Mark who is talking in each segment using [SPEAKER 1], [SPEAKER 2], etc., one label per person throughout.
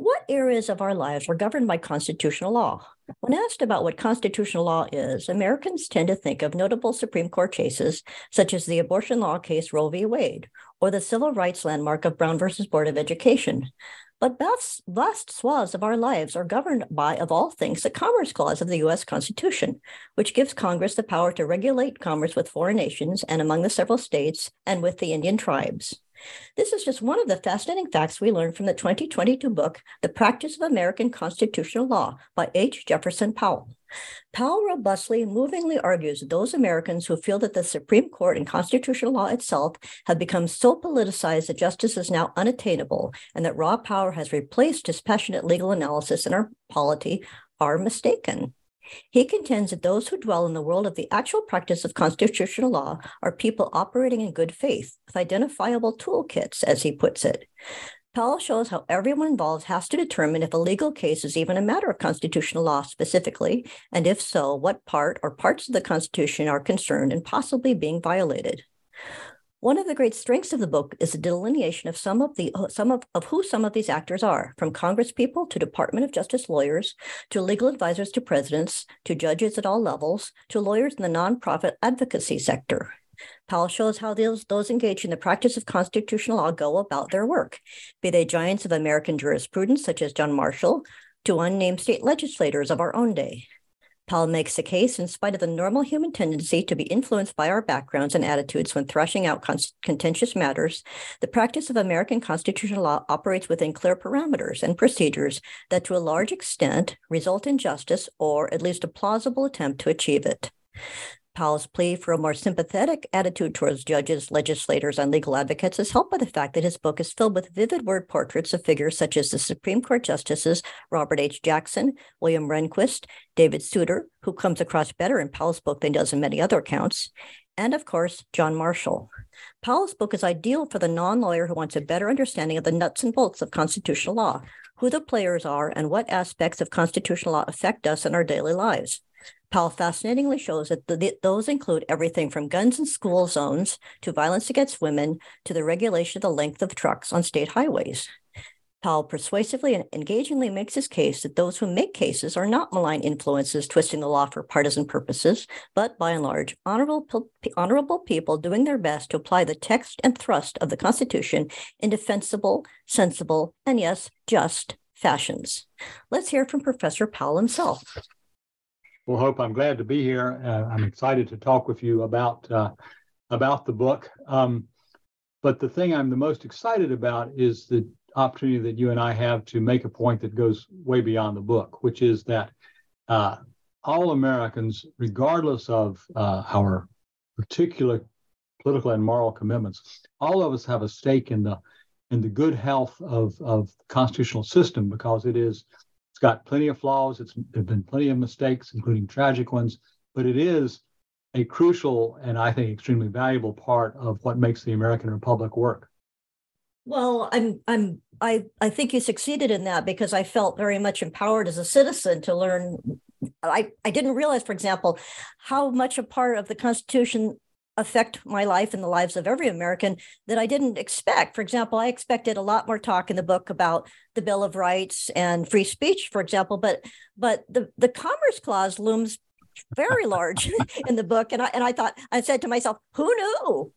[SPEAKER 1] What areas of our lives are governed by constitutional law? When asked about what constitutional law is, Americans tend to think of notable Supreme Court cases such as the abortion law case Roe v. Wade or the civil rights landmark of Brown versus Board of Education. But vast, vast swaths of our lives are governed by, of all things, the Commerce Clause of the U.S. Constitution, which gives Congress the power to regulate commerce with foreign nations and among the several states and with the Indian tribes. This is just one of the fascinating facts we learned from the 2022 book, The Practice of American Constitutional Law by H. Jefferson Powell. Powell robustly and movingly argues that those Americans who feel that the Supreme Court and constitutional law itself have become so politicized that justice is now unattainable and that raw power has replaced dispassionate legal analysis in our polity are mistaken. He contends that those who dwell in the world of the actual practice of constitutional law are people operating in good faith with identifiable toolkits, as he puts it. Powell shows how everyone involved has to determine if a legal case is even a matter of constitutional law specifically, and if so, what part or parts of the Constitution are concerned and possibly being violated. One of the great strengths of the book is the delineation of some of the uh, some of, of who some of these actors are, from congresspeople to Department of Justice lawyers, to legal advisors to presidents, to judges at all levels, to lawyers in the nonprofit advocacy sector. Powell shows how those, those engaged in the practice of constitutional law go about their work, be they giants of American jurisprudence such as John Marshall, to unnamed state legislators of our own day. Powell makes the case, in spite of the normal human tendency to be influenced by our backgrounds and attitudes when thrashing out con- contentious matters, the practice of American constitutional law operates within clear parameters and procedures that, to a large extent, result in justice or at least a plausible attempt to achieve it. Powell's plea for a more sympathetic attitude towards judges, legislators, and legal advocates is helped by the fact that his book is filled with vivid word portraits of figures such as the Supreme Court Justices Robert H. Jackson, William Rehnquist, David Souter, who comes across better in Powell's book than does in many other accounts, and of course, John Marshall. Powell's book is ideal for the non lawyer who wants a better understanding of the nuts and bolts of constitutional law, who the players are, and what aspects of constitutional law affect us in our daily lives. Powell fascinatingly shows that the, those include everything from guns in school zones to violence against women to the regulation of the length of trucks on state highways. Powell persuasively and engagingly makes his case that those who make cases are not malign influences twisting the law for partisan purposes, but by and large, honorable, honorable people doing their best to apply the text and thrust of the Constitution in defensible, sensible, and yes, just fashions. Let's hear from Professor Powell himself.
[SPEAKER 2] Well, Hope, I'm glad to be here. Uh, I'm excited to talk with you about uh, about the book. Um, but the thing I'm the most excited about is the opportunity that you and I have to make a point that goes way beyond the book, which is that uh, all Americans, regardless of uh, our particular political and moral commitments, all of us have a stake in the in the good health of, of the constitutional system because it is got plenty of flaws. It's there have been plenty of mistakes, including tragic ones, but it is a crucial and I think extremely valuable part of what makes the American Republic work.
[SPEAKER 1] Well, I'm I'm I I think you succeeded in that because I felt very much empowered as a citizen to learn I, I didn't realize, for example, how much a part of the Constitution affect my life and the lives of every American that I didn't expect. For example, I expected a lot more talk in the book about the Bill of Rights and free speech, for example, but but the, the Commerce Clause looms very large in the book. And I and I thought I said to myself, who knew?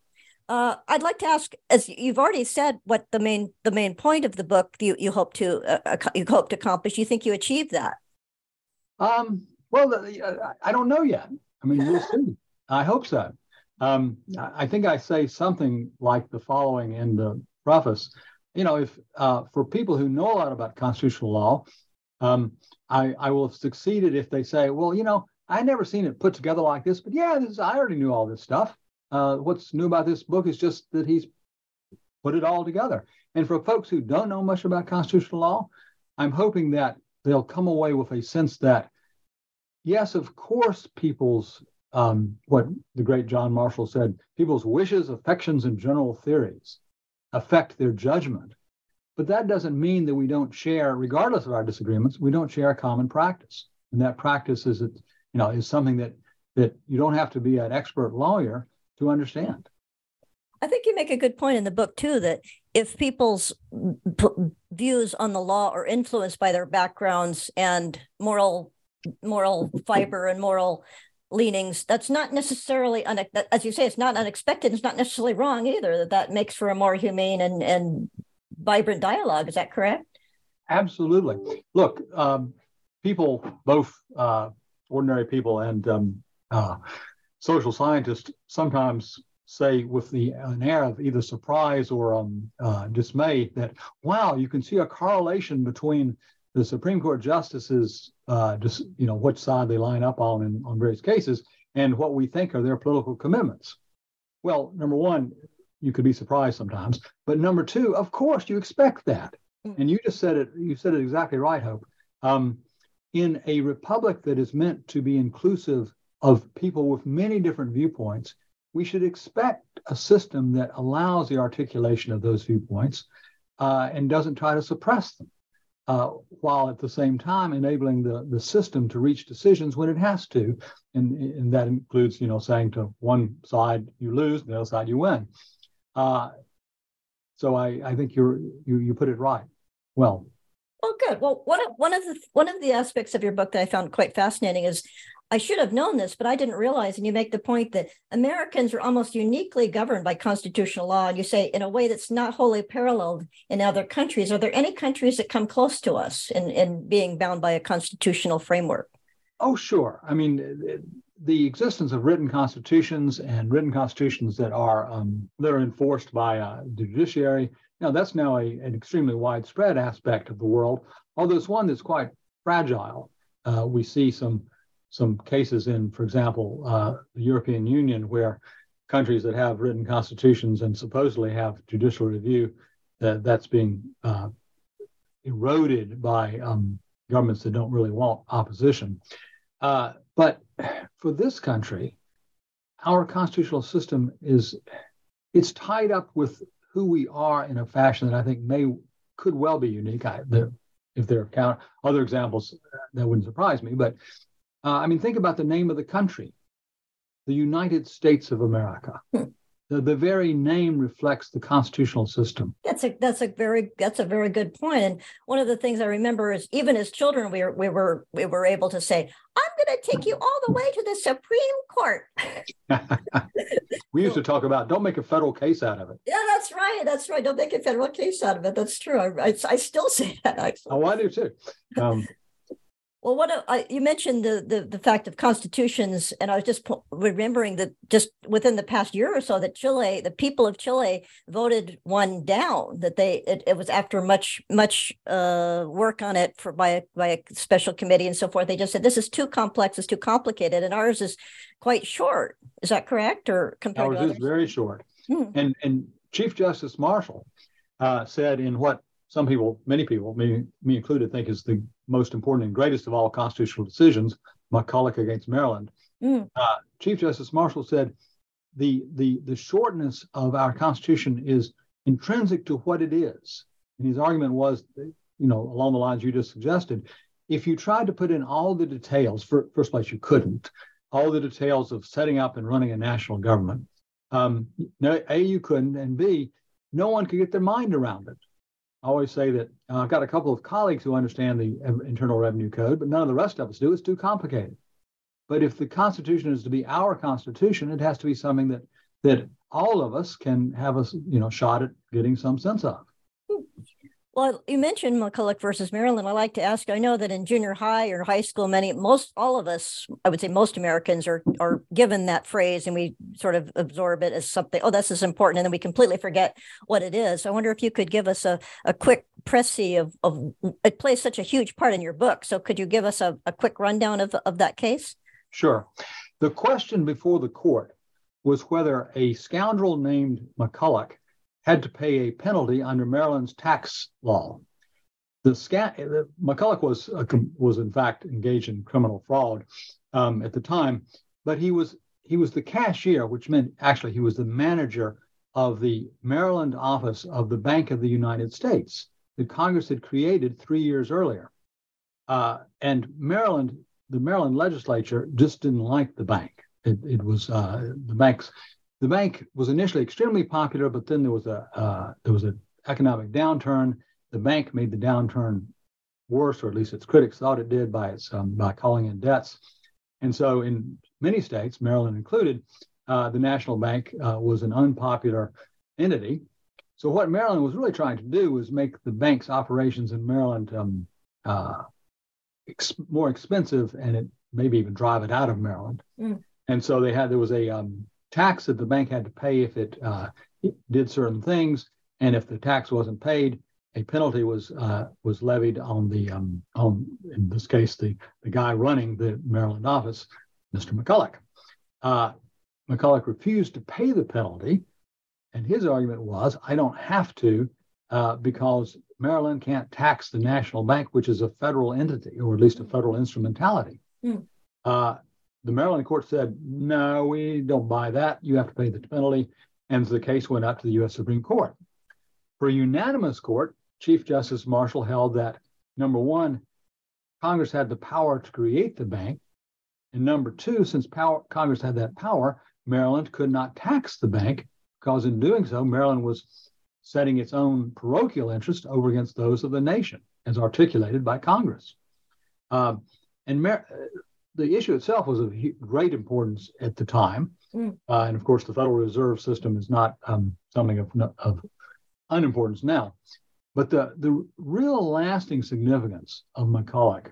[SPEAKER 1] Uh, I'd like to ask, as you've already said, what the main the main point of the book you you hope to uh, you hope to accomplish. You think you achieved that?
[SPEAKER 2] Um, well, I don't know yet. I mean, we'll see. I hope so. Um, I think I say something like the following in the preface. You know, if uh, for people who know a lot about constitutional law, um, I, I will have succeeded if they say, well, you know, I never seen it put together like this, but yeah, this, I already knew all this stuff. Uh, what's new about this book is just that he's put it all together. And for folks who don't know much about constitutional law, I'm hoping that they'll come away with a sense that, yes, of course, people's um, what the great John Marshall said people's wishes, affections, and general theories affect their judgment. But that doesn't mean that we don't share, regardless of our disagreements, we don't share a common practice. And that practice is, you know, is something that that you don't have to be an expert lawyer to understand.
[SPEAKER 1] I think you make a good point in the book too that if people's p- views on the law are influenced by their backgrounds and moral moral fiber and moral leanings that's not necessarily une- as you say it's not unexpected it's not necessarily wrong either that that makes for a more humane and and vibrant dialogue is that correct?
[SPEAKER 2] Absolutely. Look um, people both uh, ordinary people and um, uh, social scientists sometimes say with the an air of either surprise or um, uh, dismay that wow you can see a correlation between the Supreme Court justices, uh, just you know, which side they line up on in, on various cases, and what we think are their political commitments. Well, number one, you could be surprised sometimes, but number two, of course, you expect that, mm. and you just said it. You said it exactly right, Hope. Um, in a republic that is meant to be inclusive of people with many different viewpoints, we should expect a system that allows the articulation of those viewpoints uh, and doesn't try to suppress them uh, while at the same time enabling the, the system to reach decisions when it has to. And, and that includes, you know, saying to one side you lose, the other side you win. Uh, so I, I think you're, you, you put it right. Well,
[SPEAKER 1] well, good. Well, one of one of the one of the aspects of your book that I found quite fascinating is I should have known this, but I didn't realize. And you make the point that Americans are almost uniquely governed by constitutional law. And you say in a way that's not wholly paralleled in other countries. Are there any countries that come close to us in, in being bound by a constitutional framework?
[SPEAKER 2] Oh, sure. I mean, the existence of written constitutions and written constitutions that are um, that are enforced by uh, the judiciary, Now, that's now a, an extremely widespread aspect of the world. Although it's one that's quite fragile. Uh, we see some some cases in, for example, uh, the European Union, where countries that have written constitutions and supposedly have judicial review, that that's being uh, eroded by um, governments that don't really want opposition. Uh, but for this country, our constitutional system is it's tied up with who we are in a fashion that I think may could well be unique. I, if there are other examples, that wouldn't surprise me. But uh, I mean, think about the name of the country, the United States of America. Hmm. The, the very name reflects the constitutional system.
[SPEAKER 1] That's a that's a very that's a very good point. And one of the things I remember is even as children, we were we were we were able to say, "I'm going to take you all the way to the Supreme Court."
[SPEAKER 2] we used to talk about don't make a federal case out of it.
[SPEAKER 1] Yeah, that's right. That's right. Don't make a federal case out of it. That's true. I, I, I still say that. Actually.
[SPEAKER 2] Oh, I do too. Um,
[SPEAKER 1] well, what uh, you mentioned the, the the fact of constitutions, and I was just remembering that just within the past year or so, that Chile, the people of Chile, voted one down. That they it, it was after much much uh, work on it for by a, by a special committee and so forth. They just said this is too complex, it's too complicated, and ours is quite short. Is that correct, or
[SPEAKER 2] compared ours is very short? Hmm. And and Chief Justice Marshall uh, said in what some people, many people, me, me included, think is the most important and greatest of all constitutional decisions, McCulloch against Maryland. Mm. Uh, Chief Justice Marshall said the, the, the shortness of our Constitution is intrinsic to what it is. And his argument was, you know, along the lines you just suggested, if you tried to put in all the details, for, first place, you couldn't, all the details of setting up and running a national government. Um, A, you couldn't, and B, no one could get their mind around it. I always say that uh, I've got a couple of colleagues who understand the Internal Revenue Code, but none of the rest of us do. It's too complicated. But if the Constitution is to be our Constitution, it has to be something that that all of us can have a you know shot at getting some sense of.
[SPEAKER 1] Well, you mentioned McCulloch versus Maryland. I like to ask. I know that in junior high or high school, many, most, all of us, I would say, most Americans are are given that phrase, and we sort of absorb it as something. Oh, this is important, and then we completely forget what it is. I wonder if you could give us a a quick précis of of it plays such a huge part in your book. So, could you give us a, a quick rundown of of that case?
[SPEAKER 2] Sure. The question before the court was whether a scoundrel named McCulloch had to pay a penalty under Maryland's tax law. The scam, McCulloch was was in fact engaged in criminal fraud um, at the time, but he was he was the cashier, which meant actually he was the manager of the Maryland office of the Bank of the United States that Congress had created three years earlier. Uh, and Maryland, the Maryland legislature just didn't like the bank. It, it was uh, the bank's the bank was initially extremely popular, but then there was a uh, there was an economic downturn. The bank made the downturn worse, or at least its critics thought it did by its um, by calling in debts. And so, in many states, Maryland included, uh, the national bank uh, was an unpopular entity. So, what Maryland was really trying to do was make the bank's operations in Maryland um, uh, ex- more expensive, and it maybe even drive it out of Maryland. Mm. And so they had there was a um, tax that the bank had to pay if it, uh, it did certain things, and if the tax wasn't paid, a penalty was uh, was levied on the um, on in this case the the guy running the Maryland office, Mr. McCulloch. Uh, McCulloch refused to pay the penalty, and his argument was, "I don't have to uh, because Maryland can't tax the national bank, which is a federal entity or at least a federal instrumentality." Mm the Maryland court said, no, we don't buy that. You have to pay the penalty. And the case went up to the U.S. Supreme Court. For a unanimous court, Chief Justice Marshall held that number one, Congress had the power to create the bank. And number two, since power, Congress had that power, Maryland could not tax the bank because in doing so, Maryland was setting its own parochial interest over against those of the nation, as articulated by Congress. Uh, and the issue itself was of great importance at the time. Mm. Uh, and of course, the Federal Reserve System is not um, something of, of unimportance now. But the, the real lasting significance of McCulloch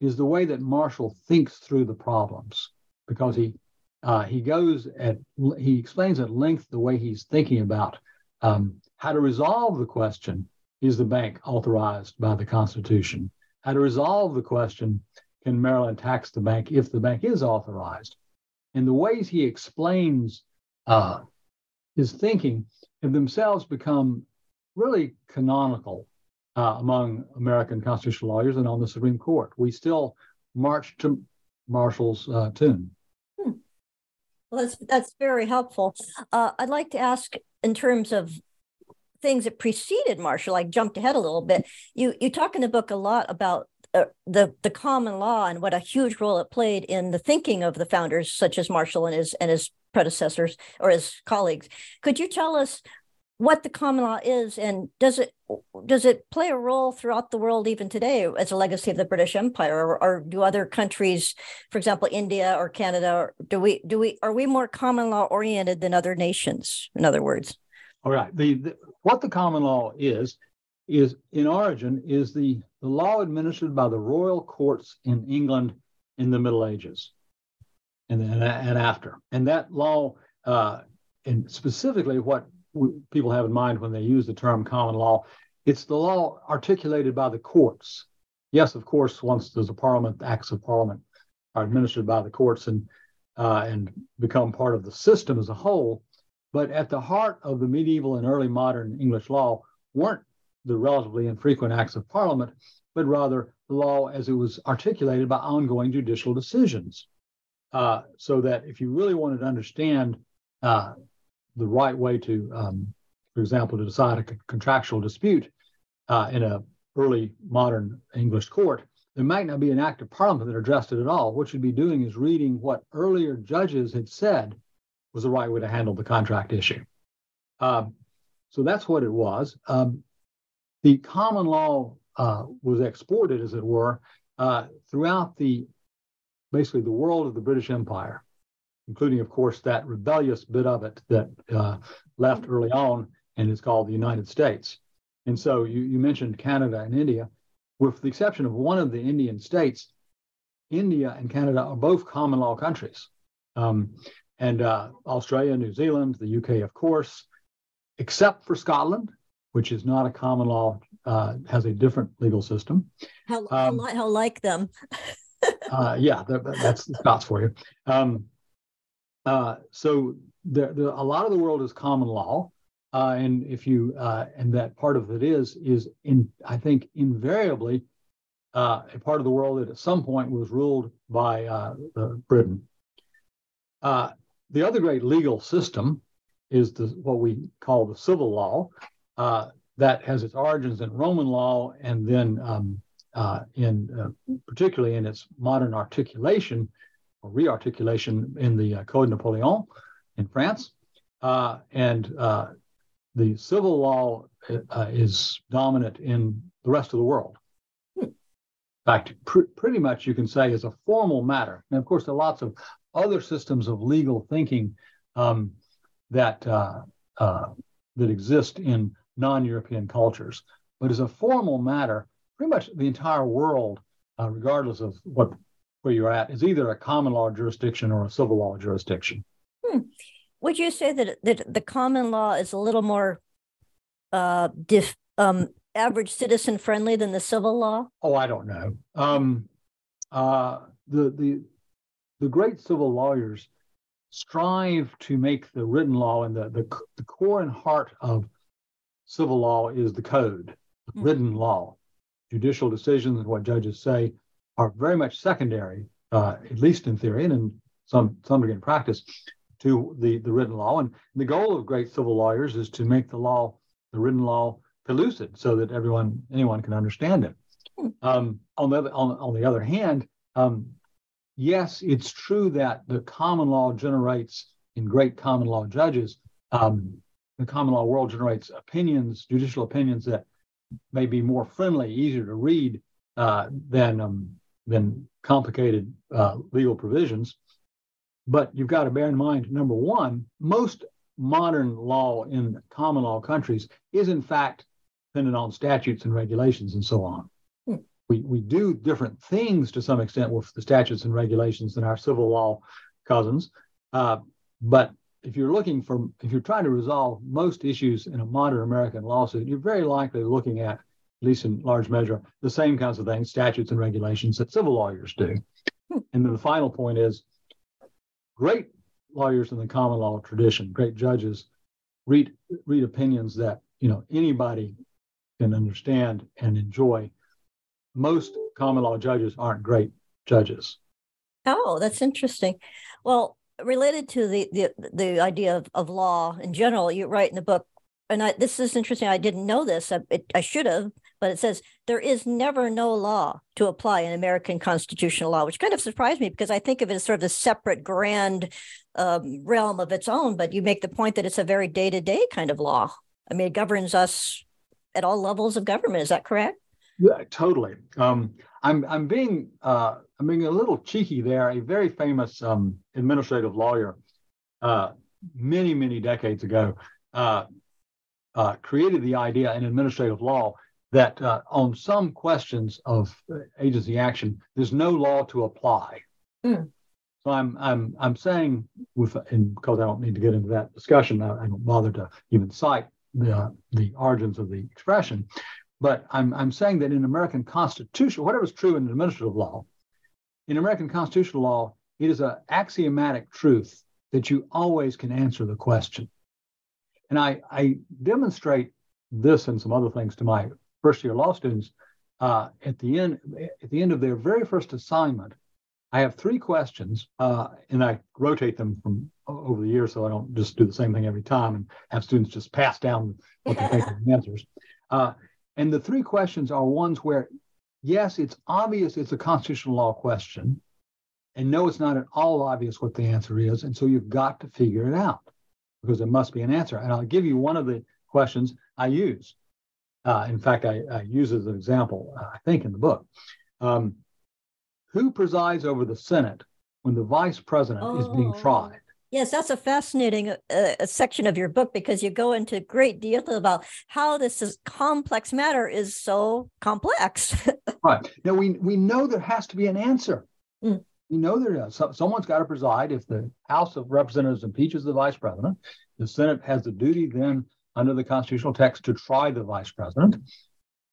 [SPEAKER 2] is the way that Marshall thinks through the problems, because he uh, he goes at he explains at length the way he's thinking about um, how to resolve the question: Is the bank authorized by the Constitution? How to resolve the question: can Maryland tax the bank if the bank is authorized? And the ways he explains uh, his thinking have themselves become really canonical uh, among American constitutional lawyers and on the Supreme Court. We still march to Marshall's uh, tune. Hmm.
[SPEAKER 1] Well, that's that's very helpful. Uh, I'd like to ask, in terms of things that preceded Marshall, I jumped ahead a little bit. You you talk in the book a lot about uh, the the common law and what a huge role it played in the thinking of the founders, such as Marshall and his and his predecessors or his colleagues. Could you tell us what the common law is, and does it does it play a role throughout the world even today as a legacy of the British Empire, or, or do other countries, for example, India or Canada, or do we do we are we more common law oriented than other nations? In other words,
[SPEAKER 2] all right. The, the what the common law is is in origin is the, the law administered by the royal courts in England in the Middle Ages and, and, and after. And that law, uh, and specifically what people have in mind when they use the term common law, it's the law articulated by the courts. Yes, of course, once there's a parliament, acts of parliament are administered by the courts and uh, and become part of the system as a whole. But at the heart of the medieval and early modern English law weren't the relatively infrequent acts of parliament, but rather the law as it was articulated by ongoing judicial decisions. Uh, so that if you really wanted to understand uh, the right way to, um, for example, to decide a contractual dispute uh, in a early modern English court, there might not be an act of parliament that addressed it at all. What you'd be doing is reading what earlier judges had said was the right way to handle the contract issue. Um, so that's what it was. Um, the common law uh, was exported, as it were, uh, throughout the basically the world of the British Empire, including, of course, that rebellious bit of it that uh, left early on and is called the United States. And so you, you mentioned Canada and India. With the exception of one of the Indian states, India and Canada are both common law countries. Um, and uh, Australia, New Zealand, the UK, of course, except for Scotland, which is not a common law, uh, has a different legal system.
[SPEAKER 1] How, um, how, how, like them?
[SPEAKER 2] uh, yeah, that's Scots for you. Um, uh, so a lot of the world is common law. Uh, and if you uh, and that part of it is is in I think invariably uh, a part of the world that at some point was ruled by uh, Britain. Uh, the other great legal system is the, what we call the civil law uh, that has its origins in Roman law and then um, in particularly in its modern articulation or rearticulation in the Code Napoleon in France. and the civil law uh, is dominant in the rest of the world. In fact, pr- pretty much you can say is a formal matter. And of course, there are lots of other systems of legal thinking um, that uh, uh, that exist in non-European cultures. But as a formal matter, pretty much the entire world, uh, regardless of what where you're at, is either a common law jurisdiction or a civil law jurisdiction.
[SPEAKER 1] Hmm would you say that that the common law is a little more uh, dif, um, average citizen friendly than the civil law?
[SPEAKER 2] Oh, I don't know. Um, uh, the the the great civil lawyers strive to make the written law and the the, the core and heart of civil law is the code, mm-hmm. written law. Judicial decisions and what judges say are very much secondary, uh, at least in theory and in some some degree in practice, to the, the written law. And the goal of great civil lawyers is to make the law, the written law, pellucid so that everyone, anyone can understand it. Hmm. Um, on, the other, on, on the other hand, um, yes, it's true that the common law generates, in great common law judges, um, the common law world generates opinions, judicial opinions that may be more friendly, easier to read uh, than um, than complicated uh, legal provisions. But you've got to bear in mind, number one, most modern law in common law countries is in fact dependent on statutes and regulations and so on. Hmm. We, we do different things to some extent with the statutes and regulations than our civil law cousins. Uh, but if you're looking for, if you're trying to resolve most issues in a modern American lawsuit, you're very likely looking at, at least in large measure, the same kinds of things, statutes and regulations that civil lawyers do. Hmm. And then the final point is great lawyers in the common law tradition, great judges, read read opinions that you know anybody can understand and enjoy. Most common law judges aren't great judges.
[SPEAKER 1] Oh, that's interesting. Well, related to the the, the idea of, of law in general, you write in the book, and I, this is interesting. I didn't know this. I, it, I should have, but it says there is never no law to apply in American constitutional law, which kind of surprised me because I think of it as sort of a separate grand um, realm of its own. But you make the point that it's a very day to day kind of law. I mean, it governs us at all levels of government. Is that correct?
[SPEAKER 2] Yeah, totally. Um, I'm I'm being uh, I'm being a little cheeky there. A very famous um, administrative lawyer, uh, many many decades ago, uh, uh created the idea in administrative law that uh, on some questions of agency action, there's no law to apply. Mm. So I'm I'm I'm saying with and because I don't need to get into that discussion, I, I don't bother to even cite the uh, the origins of the expression, but I'm I'm saying that in American Constitution, whatever is true in administrative law, in American constitutional law, it is an axiomatic truth that you always can answer the question. And I, I demonstrate this and some other things to my first year law students, uh, at the end at the end of their very first assignment, I have three questions, uh, and I rotate them from over the years, so I don't just do the same thing every time and have students just pass down what they think are the answers. Uh, and the three questions are ones where, yes, it's obvious it's a constitutional law question, and no, it's not at all obvious what the answer is, and so you've got to figure it out because there must be an answer. And I'll give you one of the questions I use. Uh, in fact, I, I, use as an example, uh, I think, in the book. Um, who presides over the Senate when the vice president oh. is being oh. tried?
[SPEAKER 1] Yes, that's a fascinating uh, section of your book because you go into great detail about how this is complex matter is so complex.
[SPEAKER 2] right. Now we we know there has to be an answer. Mm. We know there is. So, someone's got to preside. If the House of Representatives impeaches the vice president, the Senate has the duty then under the constitutional text to try the vice president.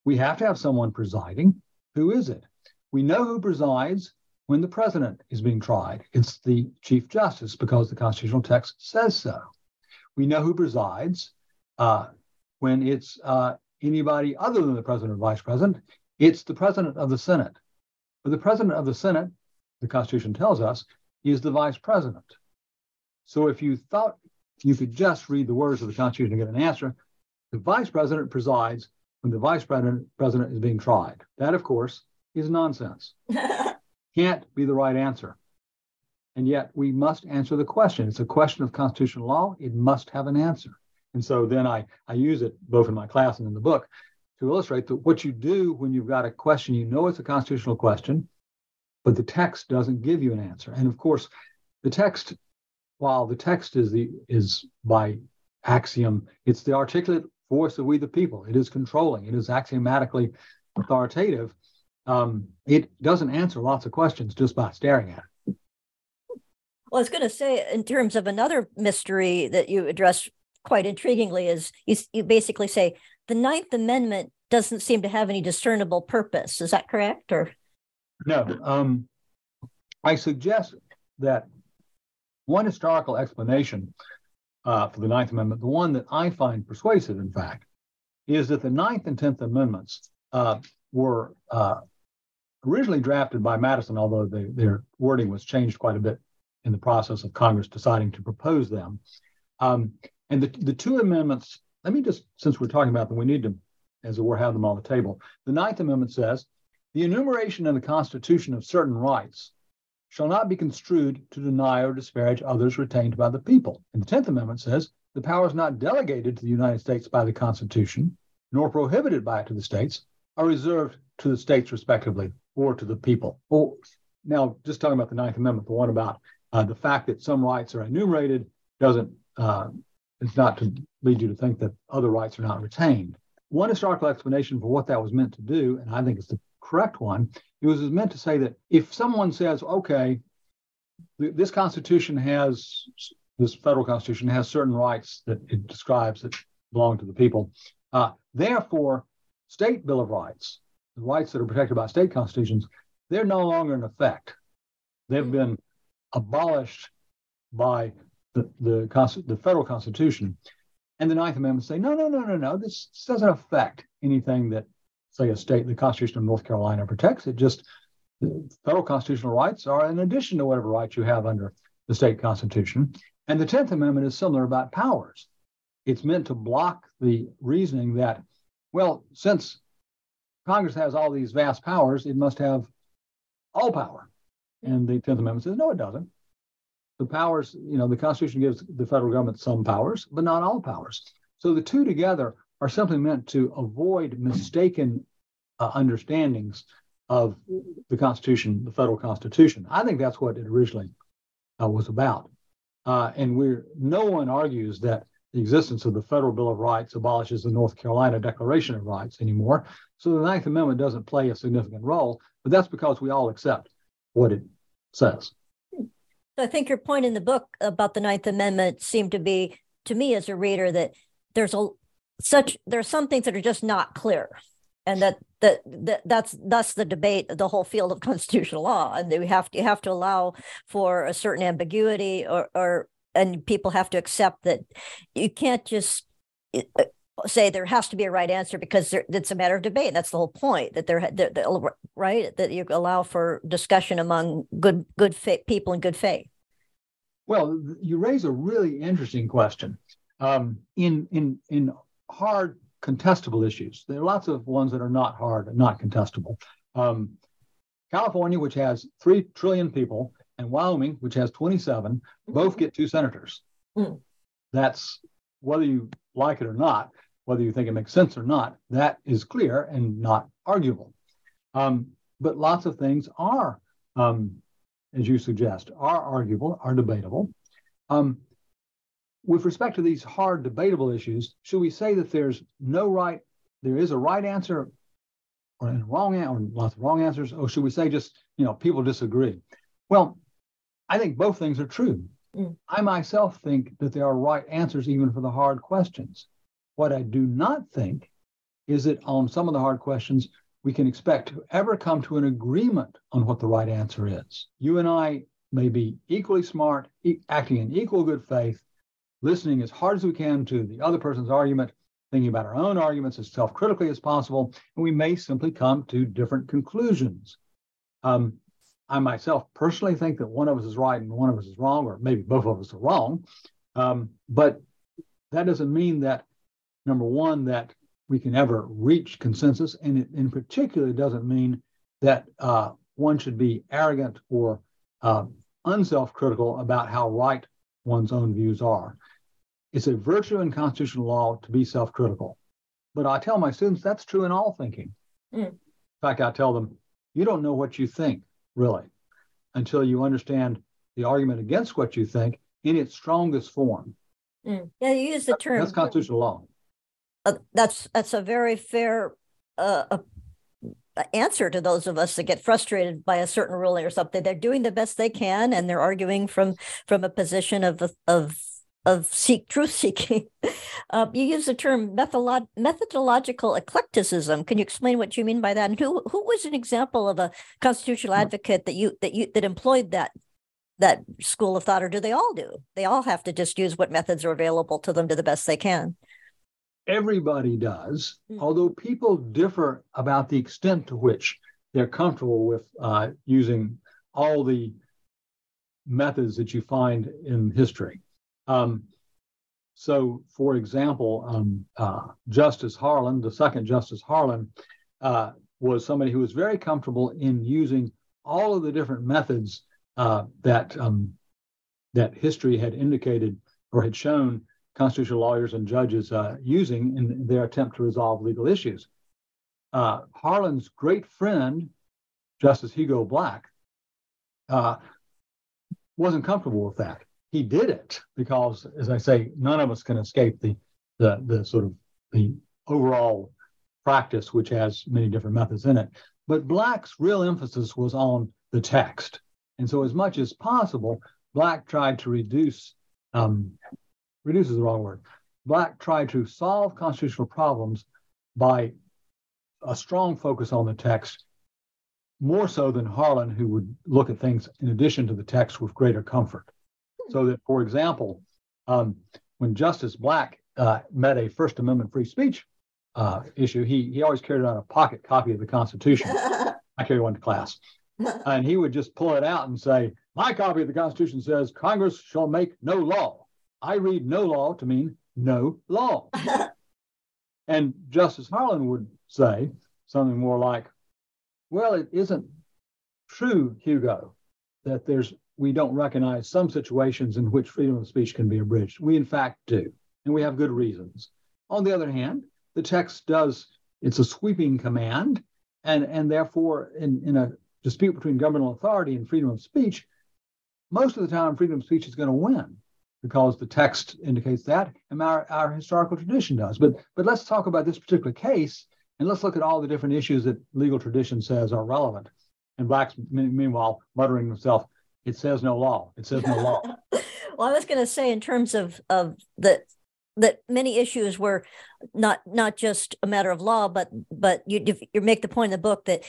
[SPEAKER 2] We have to have someone presiding. Who is it? We know who presides when the president is being tried. It's the chief justice because the constitutional text says so. We know who presides Uh, when it's uh, anybody other than the president or vice president, it's the president of the Senate. But the president of the Senate, the Constitution tells us, is the vice president. So if you thought you could just read the words of the Constitution and get an answer, the vice president presides when the vice president, president is being tried. That, of course, is nonsense. Can't be the right answer. And yet we must answer the question. It's a question of constitutional law. It must have an answer. And so then I, I use it both in my class and in the book to illustrate that what you do when you've got a question, you know it's a constitutional question, but the text doesn't give you an answer. And of course, the text, while the text is the is by axiom, it's the articulate voice of we the people. It is controlling. It is axiomatically authoritative. Um, it doesn't answer lots of questions just by staring at it.
[SPEAKER 1] Well, I was going to say, in terms of another mystery that you address quite intriguingly, is you, you basically say the Ninth Amendment doesn't seem to have any discernible purpose. Is that correct? Or
[SPEAKER 2] no? Um, I suggest that one historical explanation uh, for the Ninth Amendment, the one that I find persuasive, in fact, is that the Ninth and Tenth Amendments uh, were uh, originally drafted by Madison, although they, their wording was changed quite a bit in the process of Congress deciding to propose them. Um, and the, the two amendments, let me just, since we're talking about them, we need to, as it were, have them on the table. The Ninth Amendment says the enumeration in the Constitution of certain rights shall not be construed to deny or disparage others retained by the people. And the Tenth Amendment says the powers not delegated to the United States by the Constitution, nor prohibited by it to the states, are reserved to the states respectively or to the people. Well, now, just talking about the Ninth Amendment, the one about uh, the fact that some rights are enumerated doesn't uh, is not to lead you to think that other rights are not retained. One historical explanation for what that was meant to do, and I think it's the correct one, it was meant to say that if someone says, okay, th- this Constitution has this federal Constitution has certain rights that it describes that belong to the people. Uh, therefore, state Bill of Rights, the rights that are protected by state constitutions, they're no longer in effect. They've mm-hmm. been abolished by the, the, the federal constitution. And the Ninth Amendment say, no, no, no, no, no, this, this doesn't affect anything that, say, a state, the Constitution of North Carolina protects. It just, federal constitutional rights are in addition to whatever rights you have under the state constitution. And the 10th Amendment is similar about powers. It's meant to block the reasoning that, well, since Congress has all these vast powers, it must have all power. And the 10th Amendment says, no, it doesn't. The powers, you know, the Constitution gives the federal government some powers, but not all powers. So the two together are simply meant to avoid mistaken uh, understandings of the Constitution, the federal Constitution. I think that's what it originally uh, was about. Uh, and we're no one argues that the existence of the Federal Bill of Rights abolishes the North Carolina Declaration of Rights anymore. So the Ninth Amendment doesn't play a significant role, but that's because we all accept what it says.
[SPEAKER 1] I think your point in the book about the Ninth Amendment seemed to be, to me as a reader, that there's a such there are some things that are just not clear, and that that, that that's thus the debate, the whole field of constitutional law, and that we have to you have to allow for a certain ambiguity, or or and people have to accept that you can't just uh, say there has to be a right answer because there, it's a matter of debate. That's the whole point that there, that, right, that you allow for discussion among good, good people in good faith.
[SPEAKER 2] Well, you raise a really interesting question. Um, in in in hard contestable issues, there are lots of ones that are not hard and not contestable. Um, California, which has three trillion people, and Wyoming, which has 27, both get two senators. Mm. That's whether you like it or not whether you think it makes sense or not, that is clear and not arguable. Um, but lots of things are, um, as you suggest, are arguable, are debatable. Um, with respect to these hard debatable issues, should we say that there's no right, there is a right answer or a wrong answer, or lots of wrong answers, or should we say just, you know, people disagree? Well, I think both things are true. Mm. I myself think that there are right answers even for the hard questions. What I do not think is that on some of the hard questions, we can expect to ever come to an agreement on what the right answer is. You and I may be equally smart, e- acting in equal good faith, listening as hard as we can to the other person's argument, thinking about our own arguments as self critically as possible, and we may simply come to different conclusions. Um, I myself personally think that one of us is right and one of us is wrong, or maybe both of us are wrong. Um, but that doesn't mean that, number one, that we can ever reach consensus. And it in particular doesn't mean that uh, one should be arrogant or uh, unself critical about how right one's own views are. It's a virtue in constitutional law to be self critical. But I tell my students that's true in all thinking. Mm. In fact, I tell them, you don't know what you think, really, until you understand the argument against what you think in its strongest form.
[SPEAKER 1] Mm. Yeah, you use the term.
[SPEAKER 2] That's constitutional law.
[SPEAKER 1] Uh, that's that's a very fair uh, answer to those of us that get frustrated by a certain ruling or something. They're doing the best they can, and they're arguing from from a position of of of seek truth seeking. Uh, you use the term methodolo- methodological eclecticism. Can you explain what you mean by that? And who who was an example of a constitutional advocate that you that you that employed that that school of thought, or do they all do? They all have to just use what methods are available to them to the best they can.
[SPEAKER 2] Everybody does, mm-hmm. although people differ about the extent to which they're comfortable with uh, using all the methods that you find in history. Um, so, for example, um, uh, Justice Harlan, the second Justice Harlan, uh, was somebody who was very comfortable in using all of the different methods uh, that um, that history had indicated or had shown constitutional lawyers and judges uh, using in their attempt to resolve legal issues. Uh, Harlan's great friend, Justice Hugo Black, uh, wasn't comfortable with that he did it because, as I say, none of us can escape the the, the sort of the overall practice, which has many different methods in it. But Black's real emphasis was on the text, and so as much as possible, Black tried to reduce um, reduce is the wrong word. Black tried to solve constitutional problems by a strong focus on the text, more so than Harlan, who would look at things in addition to the text with greater comfort. So that, for example, um, when Justice Black uh, met a First Amendment free speech uh, issue, he he always carried around a pocket copy of the Constitution. I carry one to class, and he would just pull it out and say, "My copy of the Constitution says Congress shall make no law." I read "no law" to mean no law. and Justice Harlan would say something more like, "Well, it isn't true, Hugo, that there's we don't recognize some situations in which freedom of speech can be abridged. We, in fact, do, and we have good reasons. On the other hand, the text does, it's a sweeping command, and, and therefore, in, in a dispute between governmental authority and freedom of speech, most of the time, freedom of speech is going to win because the text indicates that, and our, our historical tradition does. But, but let's talk about this particular case, and let's look at all the different issues that legal tradition says are relevant. And Black's, meanwhile, muttering himself, it says no law. It says no law.
[SPEAKER 1] well, I was going to say in terms of of the that many issues were not not just a matter of law, but but you you make the point in the book that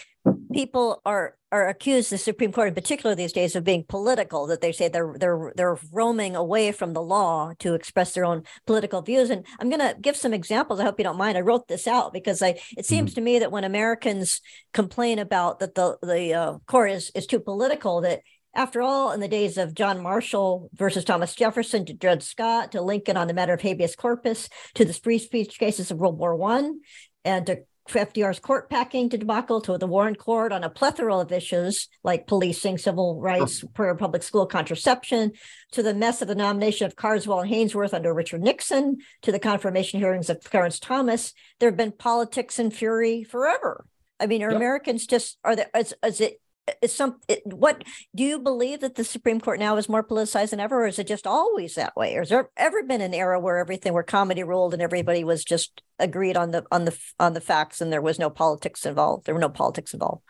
[SPEAKER 1] people are are accused the Supreme Court in particular these days of being political. That they say they're they're they're roaming away from the law to express their own political views. And I'm going to give some examples. I hope you don't mind. I wrote this out because I it seems mm-hmm. to me that when Americans complain about that the the uh, court is is too political, that after all, in the days of John Marshall versus Thomas Jefferson to Dred Scott to Lincoln on the matter of habeas corpus to the free speech cases of World War One and to FDR's court packing to debacle to the Warren Court on a plethora of issues like policing, civil rights, prayer, public school contraception, to the mess of the nomination of Carswell and Haynsworth under Richard Nixon, to the confirmation hearings of Clarence Thomas. There have been politics and fury forever. I mean, are yep. Americans just are there? Is, is it some it, what do you believe that the Supreme Court now is more politicized than ever, or is it just always that way? Or has there ever been an era where everything where comity ruled and everybody was just agreed on the on the on the facts and there was no politics involved? There were no politics involved.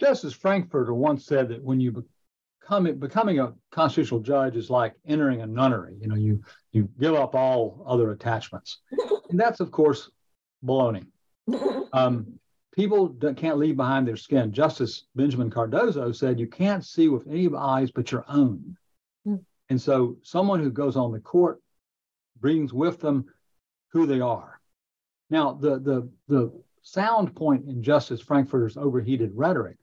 [SPEAKER 2] Justice Frankfurter once said that when you become becoming a constitutional judge is like entering a nunnery. You know, you you give up all other attachments, and that's of course baloney. Um, people can't leave behind their skin. Justice Benjamin Cardozo said you can't see with any eyes but your own. Mm. And so, someone who goes on the court brings with them who they are. Now, the, the, the sound point in Justice Frankfurter's overheated rhetoric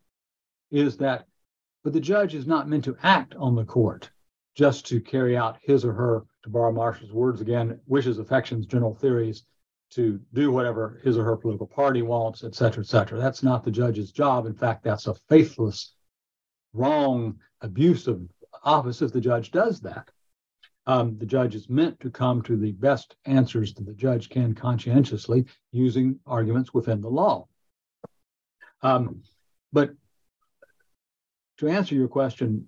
[SPEAKER 2] is that, but the judge is not meant to act on the court just to carry out his or her, to borrow Marshall's words again, wishes, affections, general theories, to do whatever his or her political party wants, et cetera, et cetera. That's not the judge's job. In fact, that's a faithless, wrong, abusive office if the judge does that. Um, the judge is meant to come to the best answers that the judge can conscientiously using arguments within the law. Um, but to answer your question,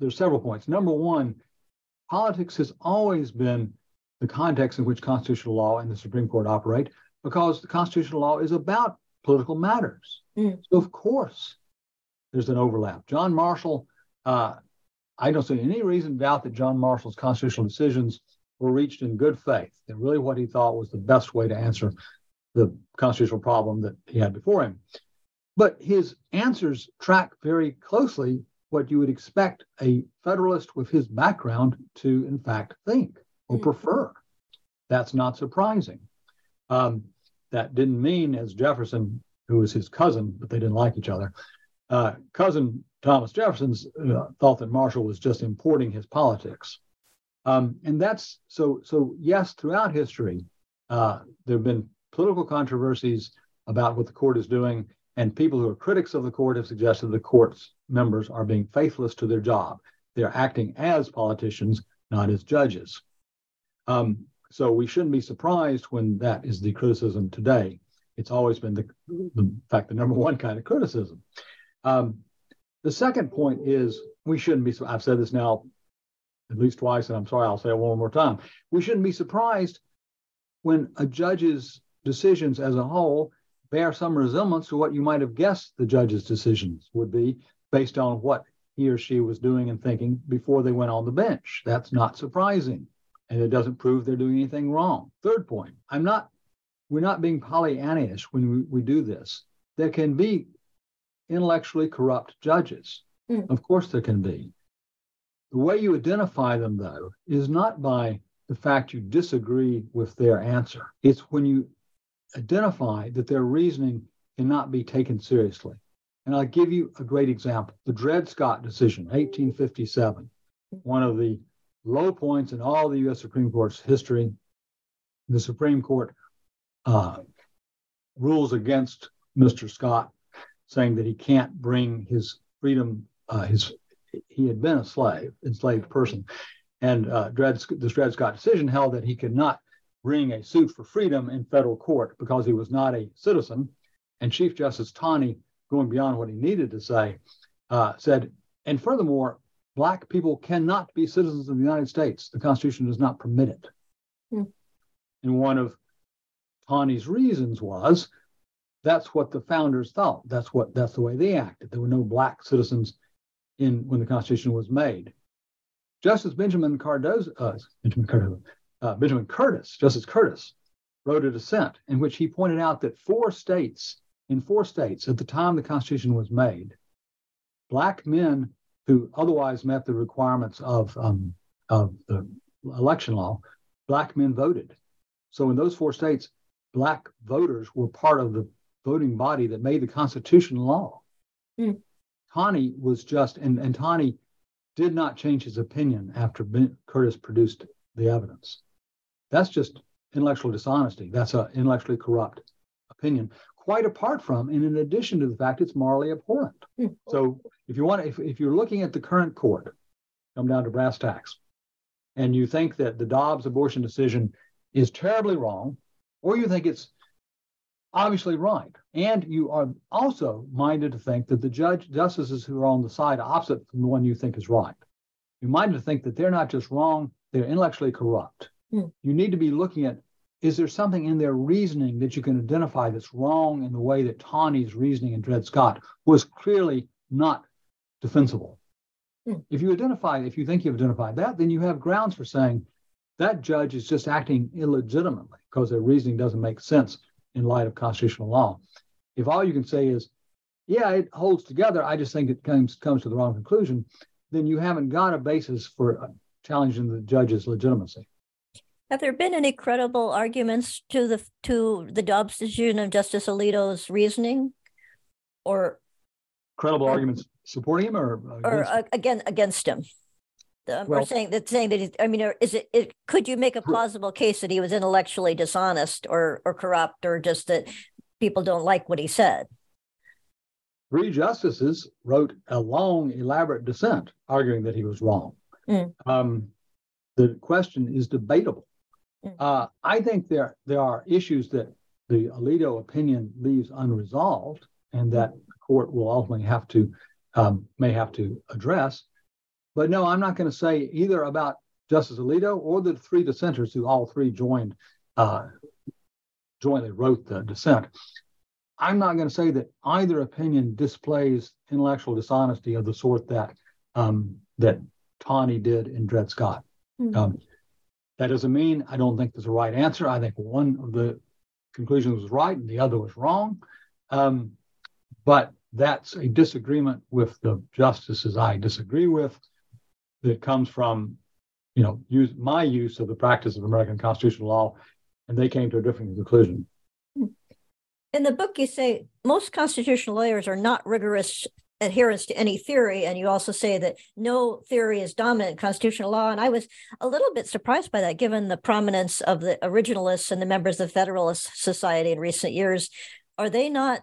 [SPEAKER 2] there's several points. Number one, politics has always been the context in which constitutional law and the Supreme Court operate because the constitutional law is about political matters. Mm. So, of course, there's an overlap. John Marshall, uh, I don't see any reason to doubt that John Marshall's constitutional decisions were reached in good faith and really what he thought was the best way to answer the constitutional problem that he had before him. But his answers track very closely what you would expect a Federalist with his background to, in fact, think or mm. prefer. That's not surprising. Um, that didn't mean, as Jefferson, who was his cousin, but they didn't like each other, uh, cousin Thomas Jefferson uh, thought that Marshall was just importing his politics. Um, and that's so, so yes, throughout history, uh, there have been political controversies about what the court is doing, and people who are critics of the court have suggested the court's members are being faithless to their job. They're acting as politicians, not as judges. Um, so we shouldn't be surprised when that is the criticism today. It's always been the, the in fact, the number one kind of criticism. Um, the second point is we shouldn't be, I've said this now at least twice, and I'm sorry, I'll say it one more time. We shouldn't be surprised when a judge's decisions as a whole bear some resemblance to what you might have guessed the judge's decisions would be based on what he or she was doing and thinking before they went on the bench. That's not surprising and it doesn't prove they're doing anything wrong. Third point, I'm not, we're not being Pollyannish when we, we do this. There can be intellectually corrupt judges. Mm. Of course, there can be. The way you identify them, though, is not by the fact you disagree with their answer. It's when you identify that their reasoning cannot be taken seriously. And I'll give you a great example. The Dred Scott decision, 1857, one of the low points in all the U.S. Supreme Court's history. The Supreme Court uh, rules against Mr. Scott, saying that he can't bring his freedom, uh, his he had been a slave, enslaved person, and uh, Dred, the Dred Scott decision held that he could not bring a suit for freedom in federal court because he was not a citizen. And Chief Justice Taney, going beyond what he needed to say, uh, said, and furthermore, Black people cannot be citizens of the United States. The Constitution does not permit it. Hmm. And one of Taney's reasons was that's what the founders thought. That's what that's the way they acted. There were no black citizens in when the Constitution was made. Justice Benjamin Cardozo, uh, Benjamin Cardozo, uh, Benjamin Curtis, Justice Curtis, wrote a dissent in which he pointed out that four states, in four states at the time the Constitution was made, black men who otherwise met the requirements of, um, of the election law, black men voted. So in those four states, black voters were part of the voting body that made the Constitution law. Mm. Taney was just, and, and Taney did not change his opinion after ben, Curtis produced the evidence. That's just intellectual dishonesty. That's an intellectually corrupt opinion, quite apart from, and in addition to the fact it's morally abhorrent. So if you want, if, if you're looking at the current court, come down to brass tacks, and you think that the Dobbs abortion decision is terribly wrong, or you think it's obviously right, and you are also minded to think that the judge justices who are on the side opposite from the one you think is right, you're minded to think that they're not just wrong, they're intellectually corrupt. Mm. You need to be looking at is there something in their reasoning that you can identify that's wrong in the way that Taney's reasoning and Dred Scott was clearly not defensible. Hmm. If you identify, if you think you've identified that, then you have grounds for saying that judge is just acting illegitimately because their reasoning doesn't make sense in light of constitutional law. If all you can say is, yeah, it holds together, I just think it comes comes to the wrong conclusion, then you haven't got a basis for challenging the judge's legitimacy.
[SPEAKER 1] Have there been any credible arguments to the to the Dobbs decision of Justice Alito's reasoning, or
[SPEAKER 2] credible or, arguments supporting him or
[SPEAKER 1] against or uh, again against him? Um, well, or saying that saying that he, I mean, is it, it? Could you make a plausible case that he was intellectually dishonest or or corrupt, or just that people don't like what he said?
[SPEAKER 2] Three justices wrote a long, elaborate dissent arguing that he was wrong. Mm. Um, the question is debatable. Mm. Uh, I think there there are issues that the Alito opinion leaves unresolved, and that the court will ultimately have to um, may have to address. But no, I'm not going to say either about Justice Alito or the three dissenters who all three joined uh, jointly wrote the dissent. I'm not going to say that either opinion displays intellectual dishonesty of the sort that um, that Taney did in Dred Scott. Mm-hmm. Um, that doesn't mean I don't think there's a right answer. I think one of the conclusions was right and the other was wrong. Um, but that's a disagreement with the justices I disagree with that comes from, you know, use my use of the practice of American constitutional law, and they came to a different conclusion.
[SPEAKER 1] In the book, you say most constitutional lawyers are not rigorous adherents to any theory. And you also say that no theory is dominant in constitutional law. And I was a little bit surprised by that, given the prominence of the originalists and the members of the Federalist Society in recent years. Are they not